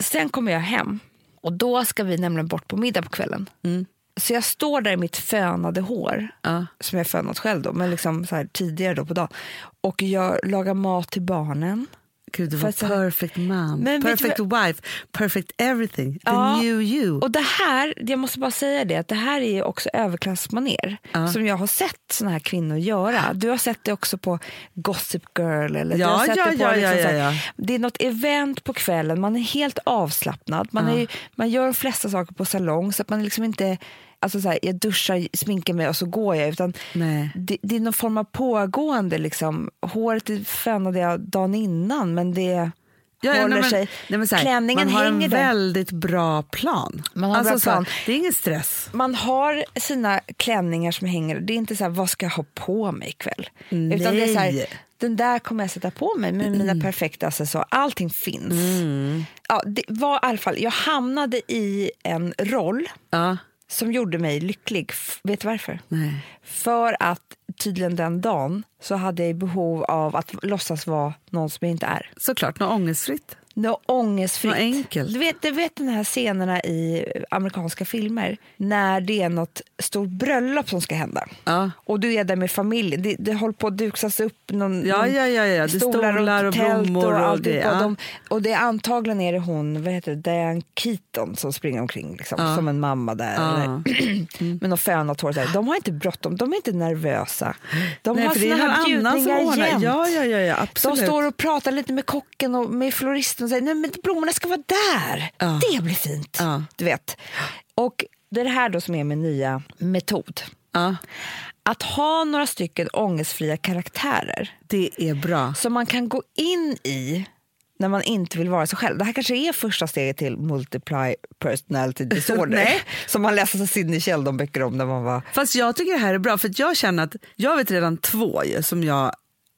[SPEAKER 3] Sen kommer jag hem och då ska vi nämligen bort på middag på kvällen.
[SPEAKER 2] Mm.
[SPEAKER 3] Så jag står där i mitt fönade hår,
[SPEAKER 2] Ja.
[SPEAKER 3] som jag fönat själv då, men liksom så här tidigare då på dagen. Och jag lagar mat till barnen.
[SPEAKER 2] Gud, du
[SPEAKER 3] För
[SPEAKER 2] var
[SPEAKER 3] så-
[SPEAKER 2] perfect mom,
[SPEAKER 3] Men du
[SPEAKER 2] perfect wife, perfect everything. The
[SPEAKER 3] Ja,
[SPEAKER 2] new you.
[SPEAKER 3] Och det här, jag måste bara säga det, att det här är ju också överklassmaner
[SPEAKER 2] Ja.
[SPEAKER 3] som jag har sett såna här kvinnor göra. Du har sett det också på Gossip Girl. Eller du
[SPEAKER 2] Ja,
[SPEAKER 3] har sett
[SPEAKER 2] ja,
[SPEAKER 3] det på
[SPEAKER 2] ja,
[SPEAKER 3] liksom
[SPEAKER 2] ja, ja.
[SPEAKER 3] Det är något event på kvällen, man är helt avslappnad. Man, är, man gör de flesta saker på salong så att man liksom inte Alltså så här, jag duschar, sminkar mig och så går jag. Utan
[SPEAKER 2] Nej.
[SPEAKER 3] det, det är någon form av pågående. Liksom. Håret fönade jag dagen innan men det
[SPEAKER 2] Ja,
[SPEAKER 3] håller
[SPEAKER 2] nej, men-
[SPEAKER 3] sig.
[SPEAKER 2] nej, men så här,
[SPEAKER 3] Klänningen
[SPEAKER 2] man har
[SPEAKER 3] hänger
[SPEAKER 2] en
[SPEAKER 3] där.
[SPEAKER 2] väldigt bra plan.
[SPEAKER 3] Man har
[SPEAKER 2] alltså,
[SPEAKER 3] bra
[SPEAKER 2] så här,
[SPEAKER 3] plan.
[SPEAKER 2] det är ingen stress.
[SPEAKER 3] Man har sina klänningar som hänger. Det är inte så här, vad ska jag ha på mig ikväll? Utan det är så här,
[SPEAKER 2] Nej.
[SPEAKER 3] den där kommer jag sätta på mig med mina perfekta accessoarer. Allting finns. Ja, det var i alla fall, jag hamnade i en roll
[SPEAKER 2] Ja.
[SPEAKER 3] Som gjorde mig lycklig. Vet du varför?
[SPEAKER 2] Nej.
[SPEAKER 3] För att tydligen den dagen så hade jag behov av att låtsas vara någon som jag inte är.
[SPEAKER 2] Såklart, något ångestfritt.
[SPEAKER 3] Något ångestfritt.
[SPEAKER 2] Något enkelt.
[SPEAKER 3] Du vet, du vet den här scenerna i amerikanska filmer när det är något stort bröllop som ska hända.
[SPEAKER 2] Ja.
[SPEAKER 3] Och du är där med familjen. Det, det håller på att duksas upp någon,
[SPEAKER 2] Ja, ja, ja, ja. Det är stolar och
[SPEAKER 3] tält
[SPEAKER 2] blommor och
[SPEAKER 3] allt och,
[SPEAKER 2] ja.
[SPEAKER 3] de, och det är antagligen är det hon, vad heter det, Diane Keaton som springer omkring liksom,
[SPEAKER 2] Ja.
[SPEAKER 3] som en mamma där.
[SPEAKER 2] Ja.
[SPEAKER 3] Eller, med något fönat hår. Där. De har inte bråttom, de är inte nervösa. De
[SPEAKER 2] Nej,
[SPEAKER 3] har
[SPEAKER 2] det som
[SPEAKER 3] bjudningar jämt.
[SPEAKER 2] Ja, ja, ja, ja, absolut.
[SPEAKER 3] De står och pratar lite med kocken och med floristen och säger nej men blommorna ska vara där.
[SPEAKER 2] Ja.
[SPEAKER 3] Det blir fint.
[SPEAKER 2] Ja.
[SPEAKER 3] Du vet. Och det är det här då som är min nya metod.
[SPEAKER 2] Ja,
[SPEAKER 3] Att ha några stycken ångestfria karaktärer
[SPEAKER 2] det är bra.
[SPEAKER 3] som man kan gå in i när man inte vill vara sig själv. Det här kanske är första steget till multiply personality disorder.
[SPEAKER 2] Nej.
[SPEAKER 3] Som man läser Sidney Sheldon-böcker om när man var...
[SPEAKER 2] Fast jag tycker det här är bra, för jag känner att jag vet redan två ju, som jag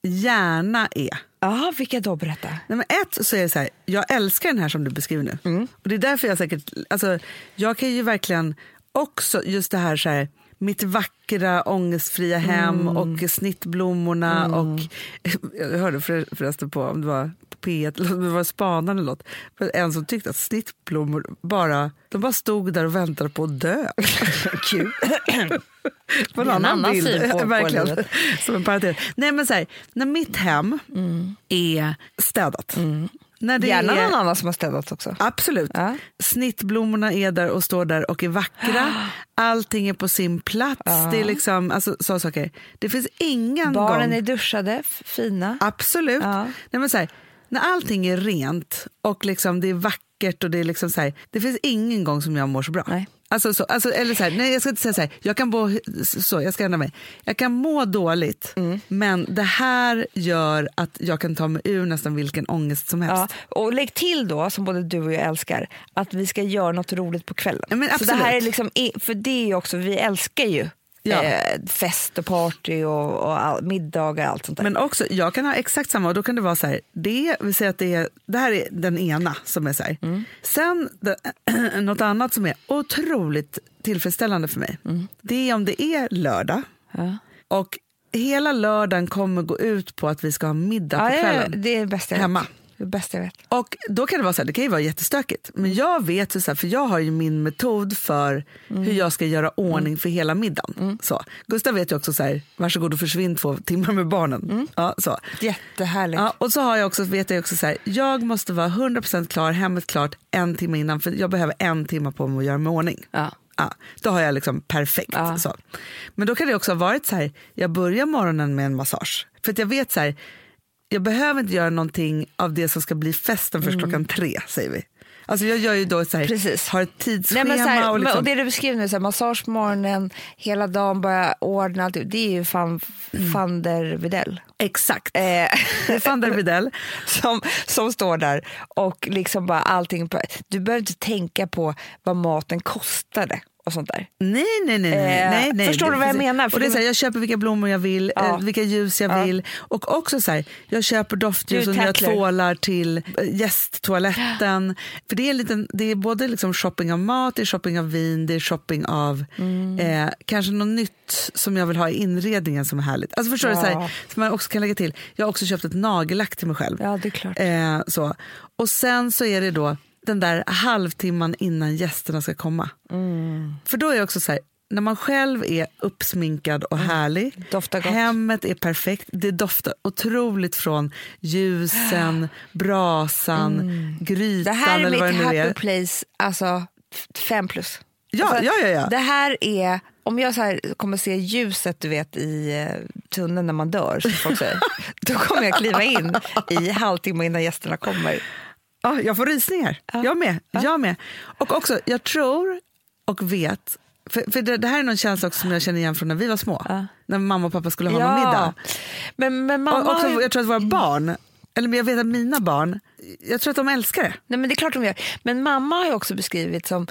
[SPEAKER 2] gärna är.
[SPEAKER 3] Jaha, vilka då? Berätta.
[SPEAKER 2] Nej, men ett så är det så här, jag älskar den här som du beskriver nu.
[SPEAKER 3] Mm.
[SPEAKER 2] Och det är därför jag säkert, alltså, jag kan ju verkligen också just det här så här, mitt vackra ångestfria hem
[SPEAKER 3] Mm.
[SPEAKER 2] och snittblommorna och jag hörde för, förresten på om det var på P1 eller om det var Spanaren eller något, en som tyckte att snittblommor bara, de bara stod där och väntade på att dö.
[SPEAKER 3] Kul.
[SPEAKER 2] På en
[SPEAKER 3] en
[SPEAKER 2] annan bild.
[SPEAKER 3] syn på- på
[SPEAKER 2] Verkligen.
[SPEAKER 3] livet.
[SPEAKER 2] Som en parentes. Nej, men så här, när mitt hem är städat. När det
[SPEAKER 3] Gärna
[SPEAKER 2] är,
[SPEAKER 3] någon annan som har städat också.
[SPEAKER 2] Absolut.
[SPEAKER 3] Ja.
[SPEAKER 2] Snittblommorna är där och står där och är vackra. Allting är på sin plats. Det är liksom, alltså, så saker. Det finns ingen
[SPEAKER 3] Barnen
[SPEAKER 2] gång...
[SPEAKER 3] är duschade, fina.
[SPEAKER 2] Absolut.
[SPEAKER 3] Ja.
[SPEAKER 2] Nej, men så här, när allting är rent och liksom det är vackert och det är liksom så här, det finns ingen gång som jag mår så bra.
[SPEAKER 3] Nej.
[SPEAKER 2] Alltså så, alltså, eller så här, nej, jag ska inte säga så här, jag kan må, så, jag ska ändra mig. Jag kan må dåligt,
[SPEAKER 3] Mm.
[SPEAKER 2] men det här gör att jag kan ta mig ur nästan vilken ångest som helst.
[SPEAKER 3] Ja, och lägg till då, som både du och jag älskar, att vi ska göra något roligt på kvällen.
[SPEAKER 2] Ja, men
[SPEAKER 3] så det här är
[SPEAKER 2] absolut.
[SPEAKER 3] liksom, för det är också, vi älskar ju
[SPEAKER 2] Ja.
[SPEAKER 3] eh, fest och party och, och all, middagar och allt sånt där.
[SPEAKER 2] Men också, jag kan ha exakt samma och då kan det vara så här, det, vi säger att det, är, det här är den ena som är så här.
[SPEAKER 3] Mm.
[SPEAKER 2] Sen det, något annat som är otroligt tillfredsställande för mig, det är om det är lördag
[SPEAKER 3] Mm. ja.
[SPEAKER 2] och hela lördagen kommer gå ut på att vi ska ha middag på
[SPEAKER 3] Ja,
[SPEAKER 2] kvällen.
[SPEAKER 3] det är det bästa
[SPEAKER 2] Hemma.
[SPEAKER 3] Det bästa jag vet.
[SPEAKER 2] Och då kan det vara så här, det kan ju vara jättestökigt. Men jag vet så här, för jag har ju min metod för hur jag ska göra ordning för hela middagen. Så. Gustav vet ju också så här, varsågod och försvinn två timmar med barnen. Ja, så.
[SPEAKER 3] Jättehärligt.
[SPEAKER 2] Ja, och så har jag också, vet jag också så här, jag måste vara 100% klar, hemmet klart en timme innan för jag behöver en timme på mig att göra mig ordning.
[SPEAKER 3] Ja.
[SPEAKER 2] Ja, då har jag liksom perfekt.
[SPEAKER 3] Ja.
[SPEAKER 2] Så. Men då kan det också ha varit så här, jag börjar morgonen med en massage. För att jag vet så här, jag behöver inte göra någonting av det som ska bli festen först klockan tre, säger vi. Alltså jag gör ju då så här,
[SPEAKER 3] Mm. Precis.
[SPEAKER 2] har ett tidsschema
[SPEAKER 3] Nej, här,
[SPEAKER 2] och liksom,
[SPEAKER 3] och det du beskriver nu, så här, massage på morgonen, hela dagen bara ordna allt. Det är ju fan
[SPEAKER 2] Mm.
[SPEAKER 3] van der Widell.
[SPEAKER 2] exakt.
[SPEAKER 3] Eh,
[SPEAKER 2] Det är van der Widell.
[SPEAKER 3] som, som står där och liksom bara allting. På, du behöver inte tänka på vad maten kostade och sånt där.
[SPEAKER 2] Nej, nej, nej. nej,
[SPEAKER 3] Eh,
[SPEAKER 2] nej, nej.
[SPEAKER 3] förstår du vad jag menar? För
[SPEAKER 2] Och det är så här, jag köper vilka blommor jag vill,
[SPEAKER 3] Ja.
[SPEAKER 2] eh, vilka ljus jag
[SPEAKER 3] Ja.
[SPEAKER 2] vill. Och också så här, jag köper doftljus och
[SPEAKER 3] tacklar.
[SPEAKER 2] tvålar till eh, gästtoaletten. För det är, en liten, det är både liksom shopping av mat, det är shopping av vin, det är shopping av
[SPEAKER 3] Mm.
[SPEAKER 2] eh, kanske något nytt som jag vill ha i inredningen som är härligt. Alltså förstår du? Så
[SPEAKER 3] Ja.
[SPEAKER 2] här, som man också kan lägga till. Jag har också köpt ett nagellack till mig själv.
[SPEAKER 3] Ja, det är klart.
[SPEAKER 2] Eh, så. Och sen så är det då den där halvtimman innan gästerna ska komma.
[SPEAKER 3] Mm.
[SPEAKER 2] För då är det också så här, när man själv är uppsminkad och härlig,
[SPEAKER 3] Mm. Doftar gott.
[SPEAKER 2] hemmet är perfekt, det doftar otroligt från ljusen, brasan, grytan
[SPEAKER 3] Mm. Det här är
[SPEAKER 2] eller vad
[SPEAKER 3] mitt happy
[SPEAKER 2] är.
[SPEAKER 3] place, alltså fem plus.
[SPEAKER 2] Ja,
[SPEAKER 3] Alltså,
[SPEAKER 2] ja, ja, ja.
[SPEAKER 3] Det här är, om jag så här kommer se ljuset du vet i eh, tunneln när man dör, som folk säger, då kommer jag kliva in i halvtimme innan gästerna kommer.
[SPEAKER 2] Ja, jag får rysningar. Jag med. Jag med. Och också, jag tror och vet, för, för det, det här är någon känsla som jag känner igen från när vi var små. När mamma och pappa skulle ha någon middag.
[SPEAKER 3] Men, men mamma
[SPEAKER 2] Och också, jag tror att våra barn, eller jag vet att mina barn, jag tror att de älskar det.
[SPEAKER 3] Nej, men det är klart de gör. Men mamma har också beskrivit som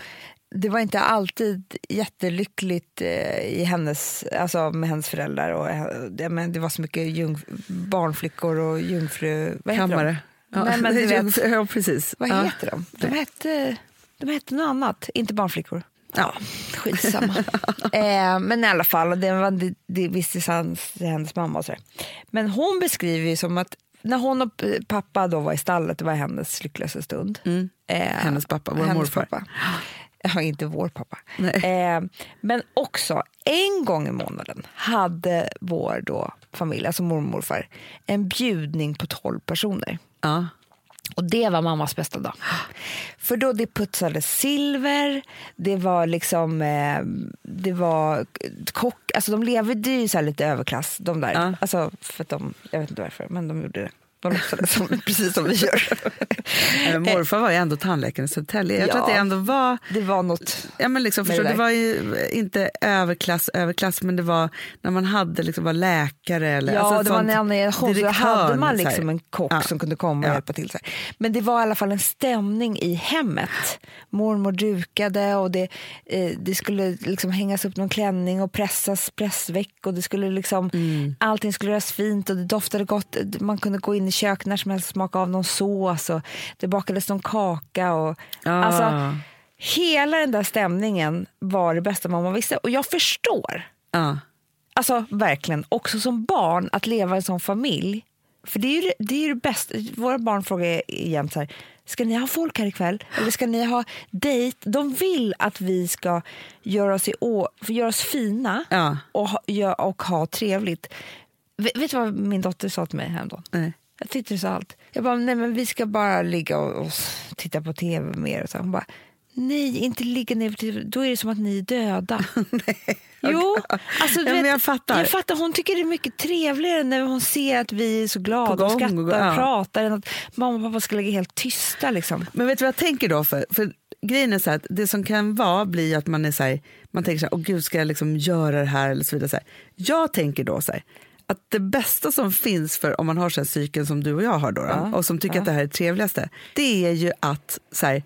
[SPEAKER 3] det var inte alltid jättelyckligt eh, i hennes, alltså med hennes föräldrar. Och, eh, det, men det var så mycket jung, barnflickor och jungfru... Vad
[SPEAKER 2] Kammare. Ja,
[SPEAKER 3] Nej, men du vet,
[SPEAKER 2] ja, precis.
[SPEAKER 3] vad
[SPEAKER 2] ja.
[SPEAKER 3] heter de? De hette, de hette något annat, inte barnflickor. Ja, skitsamma. eh, men i alla fall, det, var, det, det visste hans, hennes mamma. Och. Men hon beskriver ju som att när hon och pappa då var i stallet, det var hennes lyckligaste stund.
[SPEAKER 2] Mm.
[SPEAKER 3] Eh,
[SPEAKER 2] Hennes pappa, vår
[SPEAKER 3] hennes
[SPEAKER 2] morfar.
[SPEAKER 3] Pappa. Ja, inte vår pappa. Eh, men också, en gång i månaden hade vår då familj, alltså mormor och morfar, en bjudning på 12 personer.
[SPEAKER 2] Ja.
[SPEAKER 3] Och det var mammas bästa dag. För då det putsades silver, det var liksom, eh, det var kock, alltså de levde ju så lite överklass de där.
[SPEAKER 2] Ja.
[SPEAKER 3] Alltså för att de, jag vet inte varför, men de gjorde det. De låtsades som, precis som vi gör.
[SPEAKER 2] Men morfar var ju ändå tandläkaren i Södertälje. Jag tror
[SPEAKER 3] Ja.
[SPEAKER 2] att det ändå var
[SPEAKER 3] Det var något,
[SPEAKER 2] Ja, men liksom, förstår,
[SPEAKER 3] det
[SPEAKER 2] det, var ju inte överklass, överklass, men det var när man hade liksom, var läkare eller
[SPEAKER 3] ja
[SPEAKER 2] alltså
[SPEAKER 3] det var en annan generation, så då hade man liksom en kock
[SPEAKER 2] Ja.
[SPEAKER 3] som kunde komma och
[SPEAKER 2] Ja.
[SPEAKER 3] hjälpa till. Så här. Men det var i alla fall en stämning i hemmet. Mormor dukade och det, eh, det skulle liksom hängas upp någon klänning och pressas pressväck och det skulle liksom,
[SPEAKER 2] Mm.
[SPEAKER 3] allting skulle göras fint och det doftade gott. Man kunde gå in i köket när som helst smaka av någon sås och det bakades någon kaka. Och,
[SPEAKER 2] Ah.
[SPEAKER 3] alltså, hela den där stämningen var det bästa mamma visste och jag förstår
[SPEAKER 2] Ja.
[SPEAKER 3] Alltså verkligen, också som barn att leva i en sån familj. För det är ju det, är det bästa. Våra barn frågar jämt så här, ska ni ha folk här ikväll? Eller ska ni ha dejt? De vill att vi ska göra oss, i å, göra oss fina
[SPEAKER 2] Ja.
[SPEAKER 3] och, ha, och ha trevligt. Vet, vet du vad min dotter sa till mig häromdagen?
[SPEAKER 2] Nej.
[SPEAKER 3] Jag det så allt. Jag bara, nej men vi ska bara ligga och, och titta på tv mer. Och så. Hon bara, nej inte ligga ner på tv, då är det som att ni är döda. Jo, alltså,
[SPEAKER 2] Ja, men
[SPEAKER 3] vet,
[SPEAKER 2] jag fattar.
[SPEAKER 3] jag fattar. Hon tycker det är mycket trevligare när hon ser att vi är så glada
[SPEAKER 2] gång,
[SPEAKER 3] och skrattar
[SPEAKER 2] och ja.
[SPEAKER 3] pratar än att mamma och pappa ska ligga helt tysta. Liksom.
[SPEAKER 2] Men vet du vad jag tänker då? För, för grejen är så här att det som kan vara blir att man är så här, man tänker så här, åh gud ska jag liksom göra det här eller så vidare. Så här. Jag tänker då så här, att det bästa som finns för om man har här psyken som du och jag har då, då och som tycker att det här är det trevligaste, det är ju att så här,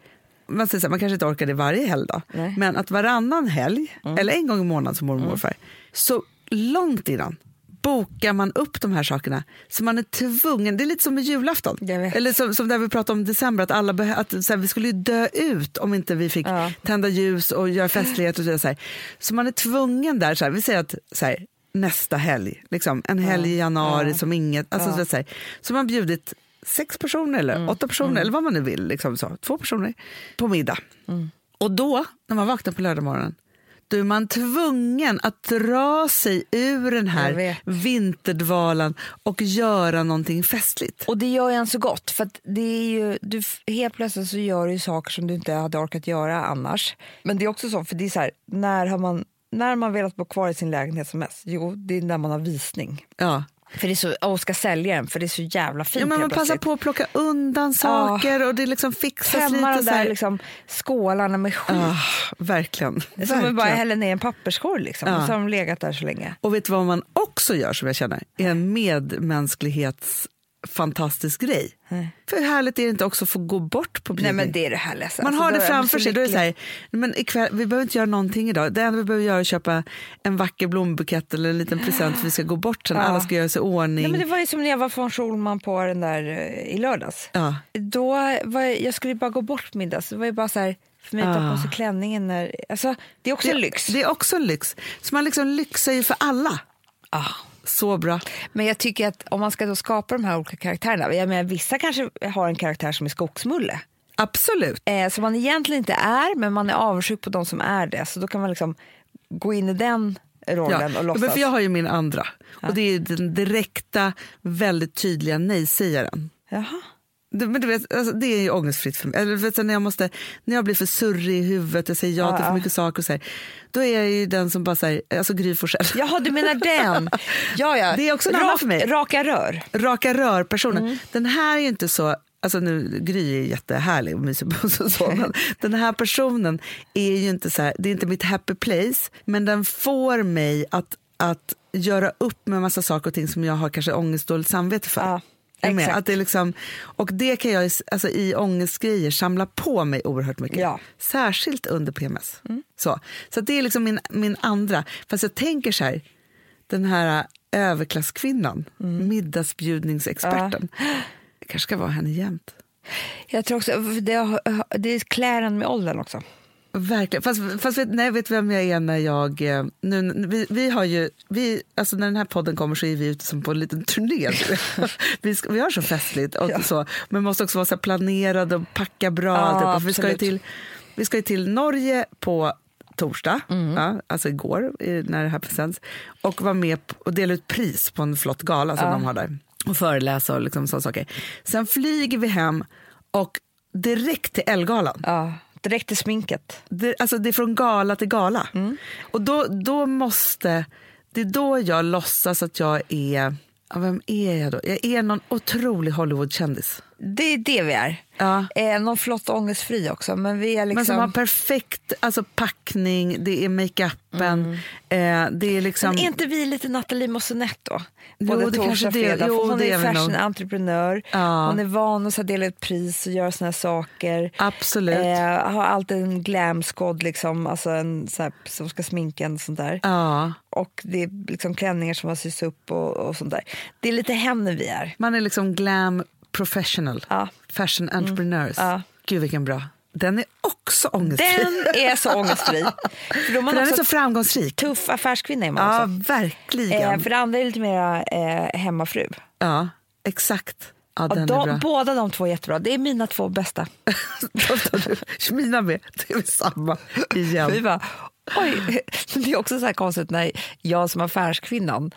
[SPEAKER 2] man, säger så här, man kanske inte orkar det varje helg då,
[SPEAKER 3] Nej.
[SPEAKER 2] men att varannan helg eller en gång i månaden som mormor och morfar, så långt innan bokar man upp de här sakerna så man är tvungen, det är lite som med julafton. Eller som, som där vi pratade om december, att, alla beh- att så här, vi skulle ju dö ut om inte vi fick
[SPEAKER 3] Ja.
[SPEAKER 2] tända ljus och göra festlighet och så vidare. Så, här. så man är tvungen där, så här, vi säger att så här, nästa helg, liksom, en helg i januari som inget, alltså, så, här, så man bjudit sex personer eller
[SPEAKER 3] Mm.
[SPEAKER 2] åtta personer eller vad man nu vill, liksom, så, två personer på middag.
[SPEAKER 3] Mm.
[SPEAKER 2] Och då, när man vaknar på lördag morgonen, då är man tvungen att dra sig ur den här vinterdvalan och göra någonting festligt.
[SPEAKER 3] Och det gör ju en så gott. För det är ju, du, helt plötsligt så gör du saker som du inte hade orkat göra annars. Men det är också så, för det är så här, när har man, när man velat bo kvar i sin lägenhet som mest? Jo, det är när man har visning.
[SPEAKER 2] Ja.
[SPEAKER 3] För det är så, och ska sälja den, för det är så jävla fint
[SPEAKER 2] Ja, men man passar på att plocka undan saker och det liksom fixas
[SPEAKER 3] Tömma
[SPEAKER 2] lite.
[SPEAKER 3] de
[SPEAKER 2] Så
[SPEAKER 3] där
[SPEAKER 2] här.
[SPEAKER 3] liksom, skålarna med skit.
[SPEAKER 2] Ah, verkligen.
[SPEAKER 3] Som vi bara
[SPEAKER 2] verkligen.
[SPEAKER 3] häller ner i en papperskorg liksom.
[SPEAKER 2] Ja.
[SPEAKER 3] Och så har de legat där så länge.
[SPEAKER 2] Och vet du vad man också gör som jag känner är en fantastisk grej. För hur härligt är det inte också att få gå bort på
[SPEAKER 3] Nej
[SPEAKER 2] bjudning?
[SPEAKER 3] men det är det härligaste.
[SPEAKER 2] Man
[SPEAKER 3] Alltså,
[SPEAKER 2] har det framför sig. Då är det så här, men ikväll, vi behöver inte göra någonting idag. Det enda vi behöver göra är att köpa en vacker blombukett eller en liten present för vi ska gå bort sen.
[SPEAKER 3] Ja.
[SPEAKER 2] Alla ska göra sig i ordning.
[SPEAKER 3] Nej, men det var ju som när jag var från Schulman på den där eh, i lördags.
[SPEAKER 2] ja.
[SPEAKER 3] Då var jag, jag skulle bara gå bort middag, så det var ju bara så här, för mig att ta på sig klänningen. När, alltså, det är också en lyx.
[SPEAKER 2] Det är också en lyx. Så man liksom lyxar ju för alla.
[SPEAKER 3] Ah.
[SPEAKER 2] Så bra.
[SPEAKER 3] Men jag tycker att om man ska då skapa de här olika karaktärerna, jag menar, vissa kanske har en karaktär som är skogsmulle.
[SPEAKER 2] Absolut.
[SPEAKER 3] Eh, som man egentligen inte är, men man är avundsjuk på de som är det. Så då kan man liksom gå in i den rollen
[SPEAKER 2] Ja.
[SPEAKER 3] och
[SPEAKER 2] Men
[SPEAKER 3] låtsas.
[SPEAKER 2] för jag har ju min andra. Och det är den direkta, väldigt tydliga nej-sägaren.
[SPEAKER 3] Jaha.
[SPEAKER 2] Men du vet, alltså, det är ju ångestfritt för mig. Eller, vet, när, jag måste, när jag blir för surrig i huvudet, jag säger ja till för mycket saker, och så här, då är jag ju den som bara säger, alltså Gry Forssell.
[SPEAKER 3] Jaha, du menar den. Ja, ja.
[SPEAKER 2] Det är också en
[SPEAKER 3] Rak-
[SPEAKER 2] för mig.
[SPEAKER 3] Raka rör.
[SPEAKER 2] Raka rör-personen.
[SPEAKER 3] Mm.
[SPEAKER 2] Den här är ju inte så, alltså nu, Gry är jättehärlig och mysig och så, men den här personen är ju inte så här, det är inte mitt happy place, men den får mig att, att göra upp med massa saker och ting som jag har kanske ångest och dåligt samvete för.
[SPEAKER 3] Ja,
[SPEAKER 2] med? Att det är liksom, och det kan jag alltså, i ångestgrejer samla på mig oerhört mycket.
[SPEAKER 3] Ja.
[SPEAKER 2] Särskilt under PMS. Så, så att det är liksom min, min andra. Fast jag tänker så här, den här överklasskvinnan, middagsbjudningsexperten. Det kanske ska vara henne jämt.
[SPEAKER 3] Jag tror också, det, det klär en med åldern också.
[SPEAKER 2] Verkligen. Fast, fast vet, nej, vet vem jag är när jag... eh, Nu, vi, vi har ju, vi, alltså när den här podden kommer så är vi ute som på en liten turné. vi, ska, vi har så festligt, och
[SPEAKER 3] Ja.
[SPEAKER 2] så, men måste också vara så planerade och packa bra.
[SPEAKER 3] Ja,
[SPEAKER 2] för vi, ska till, vi ska ju till Norge på torsdag,
[SPEAKER 3] Mm.
[SPEAKER 2] ja, alltså igår när det här sänds, och vara med på- och dela ut pris på en flott gala som
[SPEAKER 3] Ja.
[SPEAKER 2] de har där. Och föreläsa och liksom sådana saker. Sen flyger vi hem och direkt till Ellegalan.
[SPEAKER 3] Direkt till sminket.
[SPEAKER 2] Det, alltså det är från gala till gala. Och då, då måste, det är då jag låtsas att jag är, ja, vem är jag då? Jag är någon otrolig Hollywoodkändis.
[SPEAKER 3] Det är det vi är.
[SPEAKER 2] Ja.
[SPEAKER 3] Eh, någon flott ångestfri också, men vi är liksom...
[SPEAKER 2] Men som har perfekt alltså, packning, det är makeupen, eh, det är liksom...
[SPEAKER 3] Men är inte vi lite Nathalie Moussinette då?
[SPEAKER 2] Jo,
[SPEAKER 3] Både
[SPEAKER 2] det
[SPEAKER 3] torsdag
[SPEAKER 2] kanske
[SPEAKER 3] och
[SPEAKER 2] det-
[SPEAKER 3] fredag.
[SPEAKER 2] jo,
[SPEAKER 3] hon
[SPEAKER 2] det
[SPEAKER 3] är fashion-entreprenör.
[SPEAKER 2] Ja.
[SPEAKER 3] Hon är van att dela ut pris och göra såna här saker.
[SPEAKER 2] Absolut.
[SPEAKER 3] Eh, har alltid en glamskod liksom, alltså en så här, som ska sminka en och sånt där.
[SPEAKER 2] Ja,
[SPEAKER 3] Och det är liksom klänningar som har syss upp och, och sånt där. Det är lite henne vi är.
[SPEAKER 2] man är liksom glam professional,
[SPEAKER 3] Ja.
[SPEAKER 2] fashion entrepreneurs.
[SPEAKER 3] Ja.
[SPEAKER 2] Gud vilken bra. Den är också ångestfri.
[SPEAKER 3] Den är så ångestfri. För
[SPEAKER 2] För den är så framgångsrik.
[SPEAKER 3] tuff affärskvinna är man
[SPEAKER 2] Ja,
[SPEAKER 3] också.
[SPEAKER 2] verkligen.
[SPEAKER 3] Eh, för det andra är lite mer eh, hemmafru.
[SPEAKER 2] Ja, exakt. Ja,
[SPEAKER 3] de, båda de två är jättebra. Det är mina två bästa.
[SPEAKER 2] Mina med, det är samma igen.
[SPEAKER 3] Vi bara, oj. Det är också så här konstigt när jag som affärskvinnan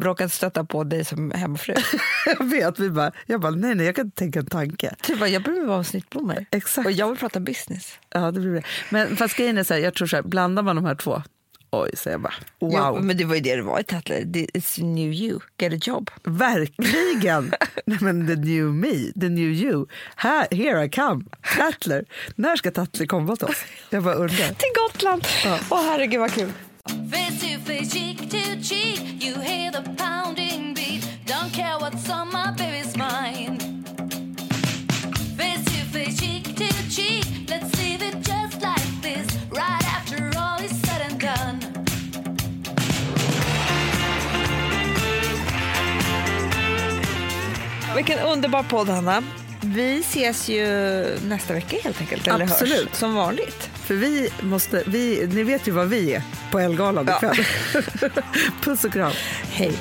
[SPEAKER 3] råkat stöta på dig som hemmafru.
[SPEAKER 2] Jag vet, vi bara, jag bara, nej nej jag kan inte tänka en tanke.
[SPEAKER 3] Du bara, jag bryr mig bara om snittblommor.
[SPEAKER 2] Exakt.
[SPEAKER 3] Och jag vill prata business.
[SPEAKER 2] Ja, det blir det. Men fast grejen är så här, jag tror så här, blandar man de här två, oj, så jag bara, wow.
[SPEAKER 3] Jo, men det var ju det det var i Tatler. It's new you, get a job.
[SPEAKER 2] Verkligen! nej, men the new me, the new you. Här, here I come. Tatler. När ska Tatler komma till oss? Jag bara undrar.
[SPEAKER 3] Till Gotland! Åh herregud vad kul.
[SPEAKER 6] Face to face, cheek to cheek, you hear the pounding beat. Don't care what's on my baby's mind. Face to face, cheek to cheek, let's leave it just like this. Right after all is said and done.
[SPEAKER 3] Vilken underbar podd Hanna. Vi ses ju nästa vecka helt enkelt. Eller
[SPEAKER 2] Absolut.
[SPEAKER 3] Hörs, som vanligt.
[SPEAKER 2] För vi måste, vi, ni vet ju vad vi är på Ellegalan
[SPEAKER 3] Ja.
[SPEAKER 2] ikväll. Puss och kram.
[SPEAKER 3] Hej.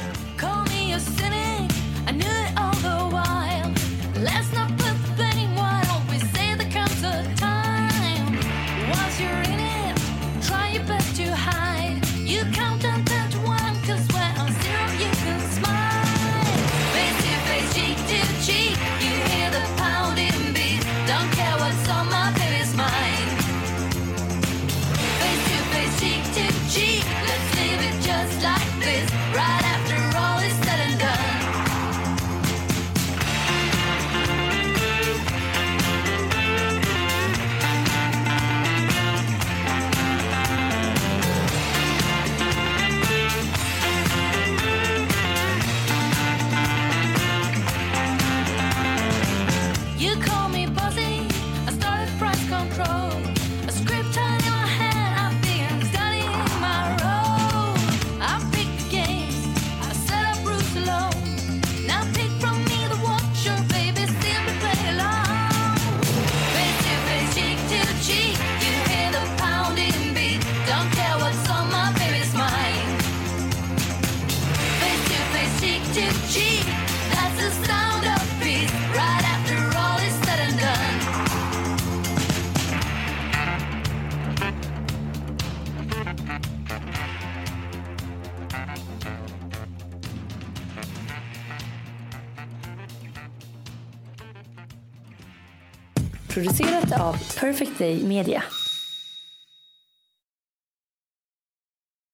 [SPEAKER 1] Perfect Day Media.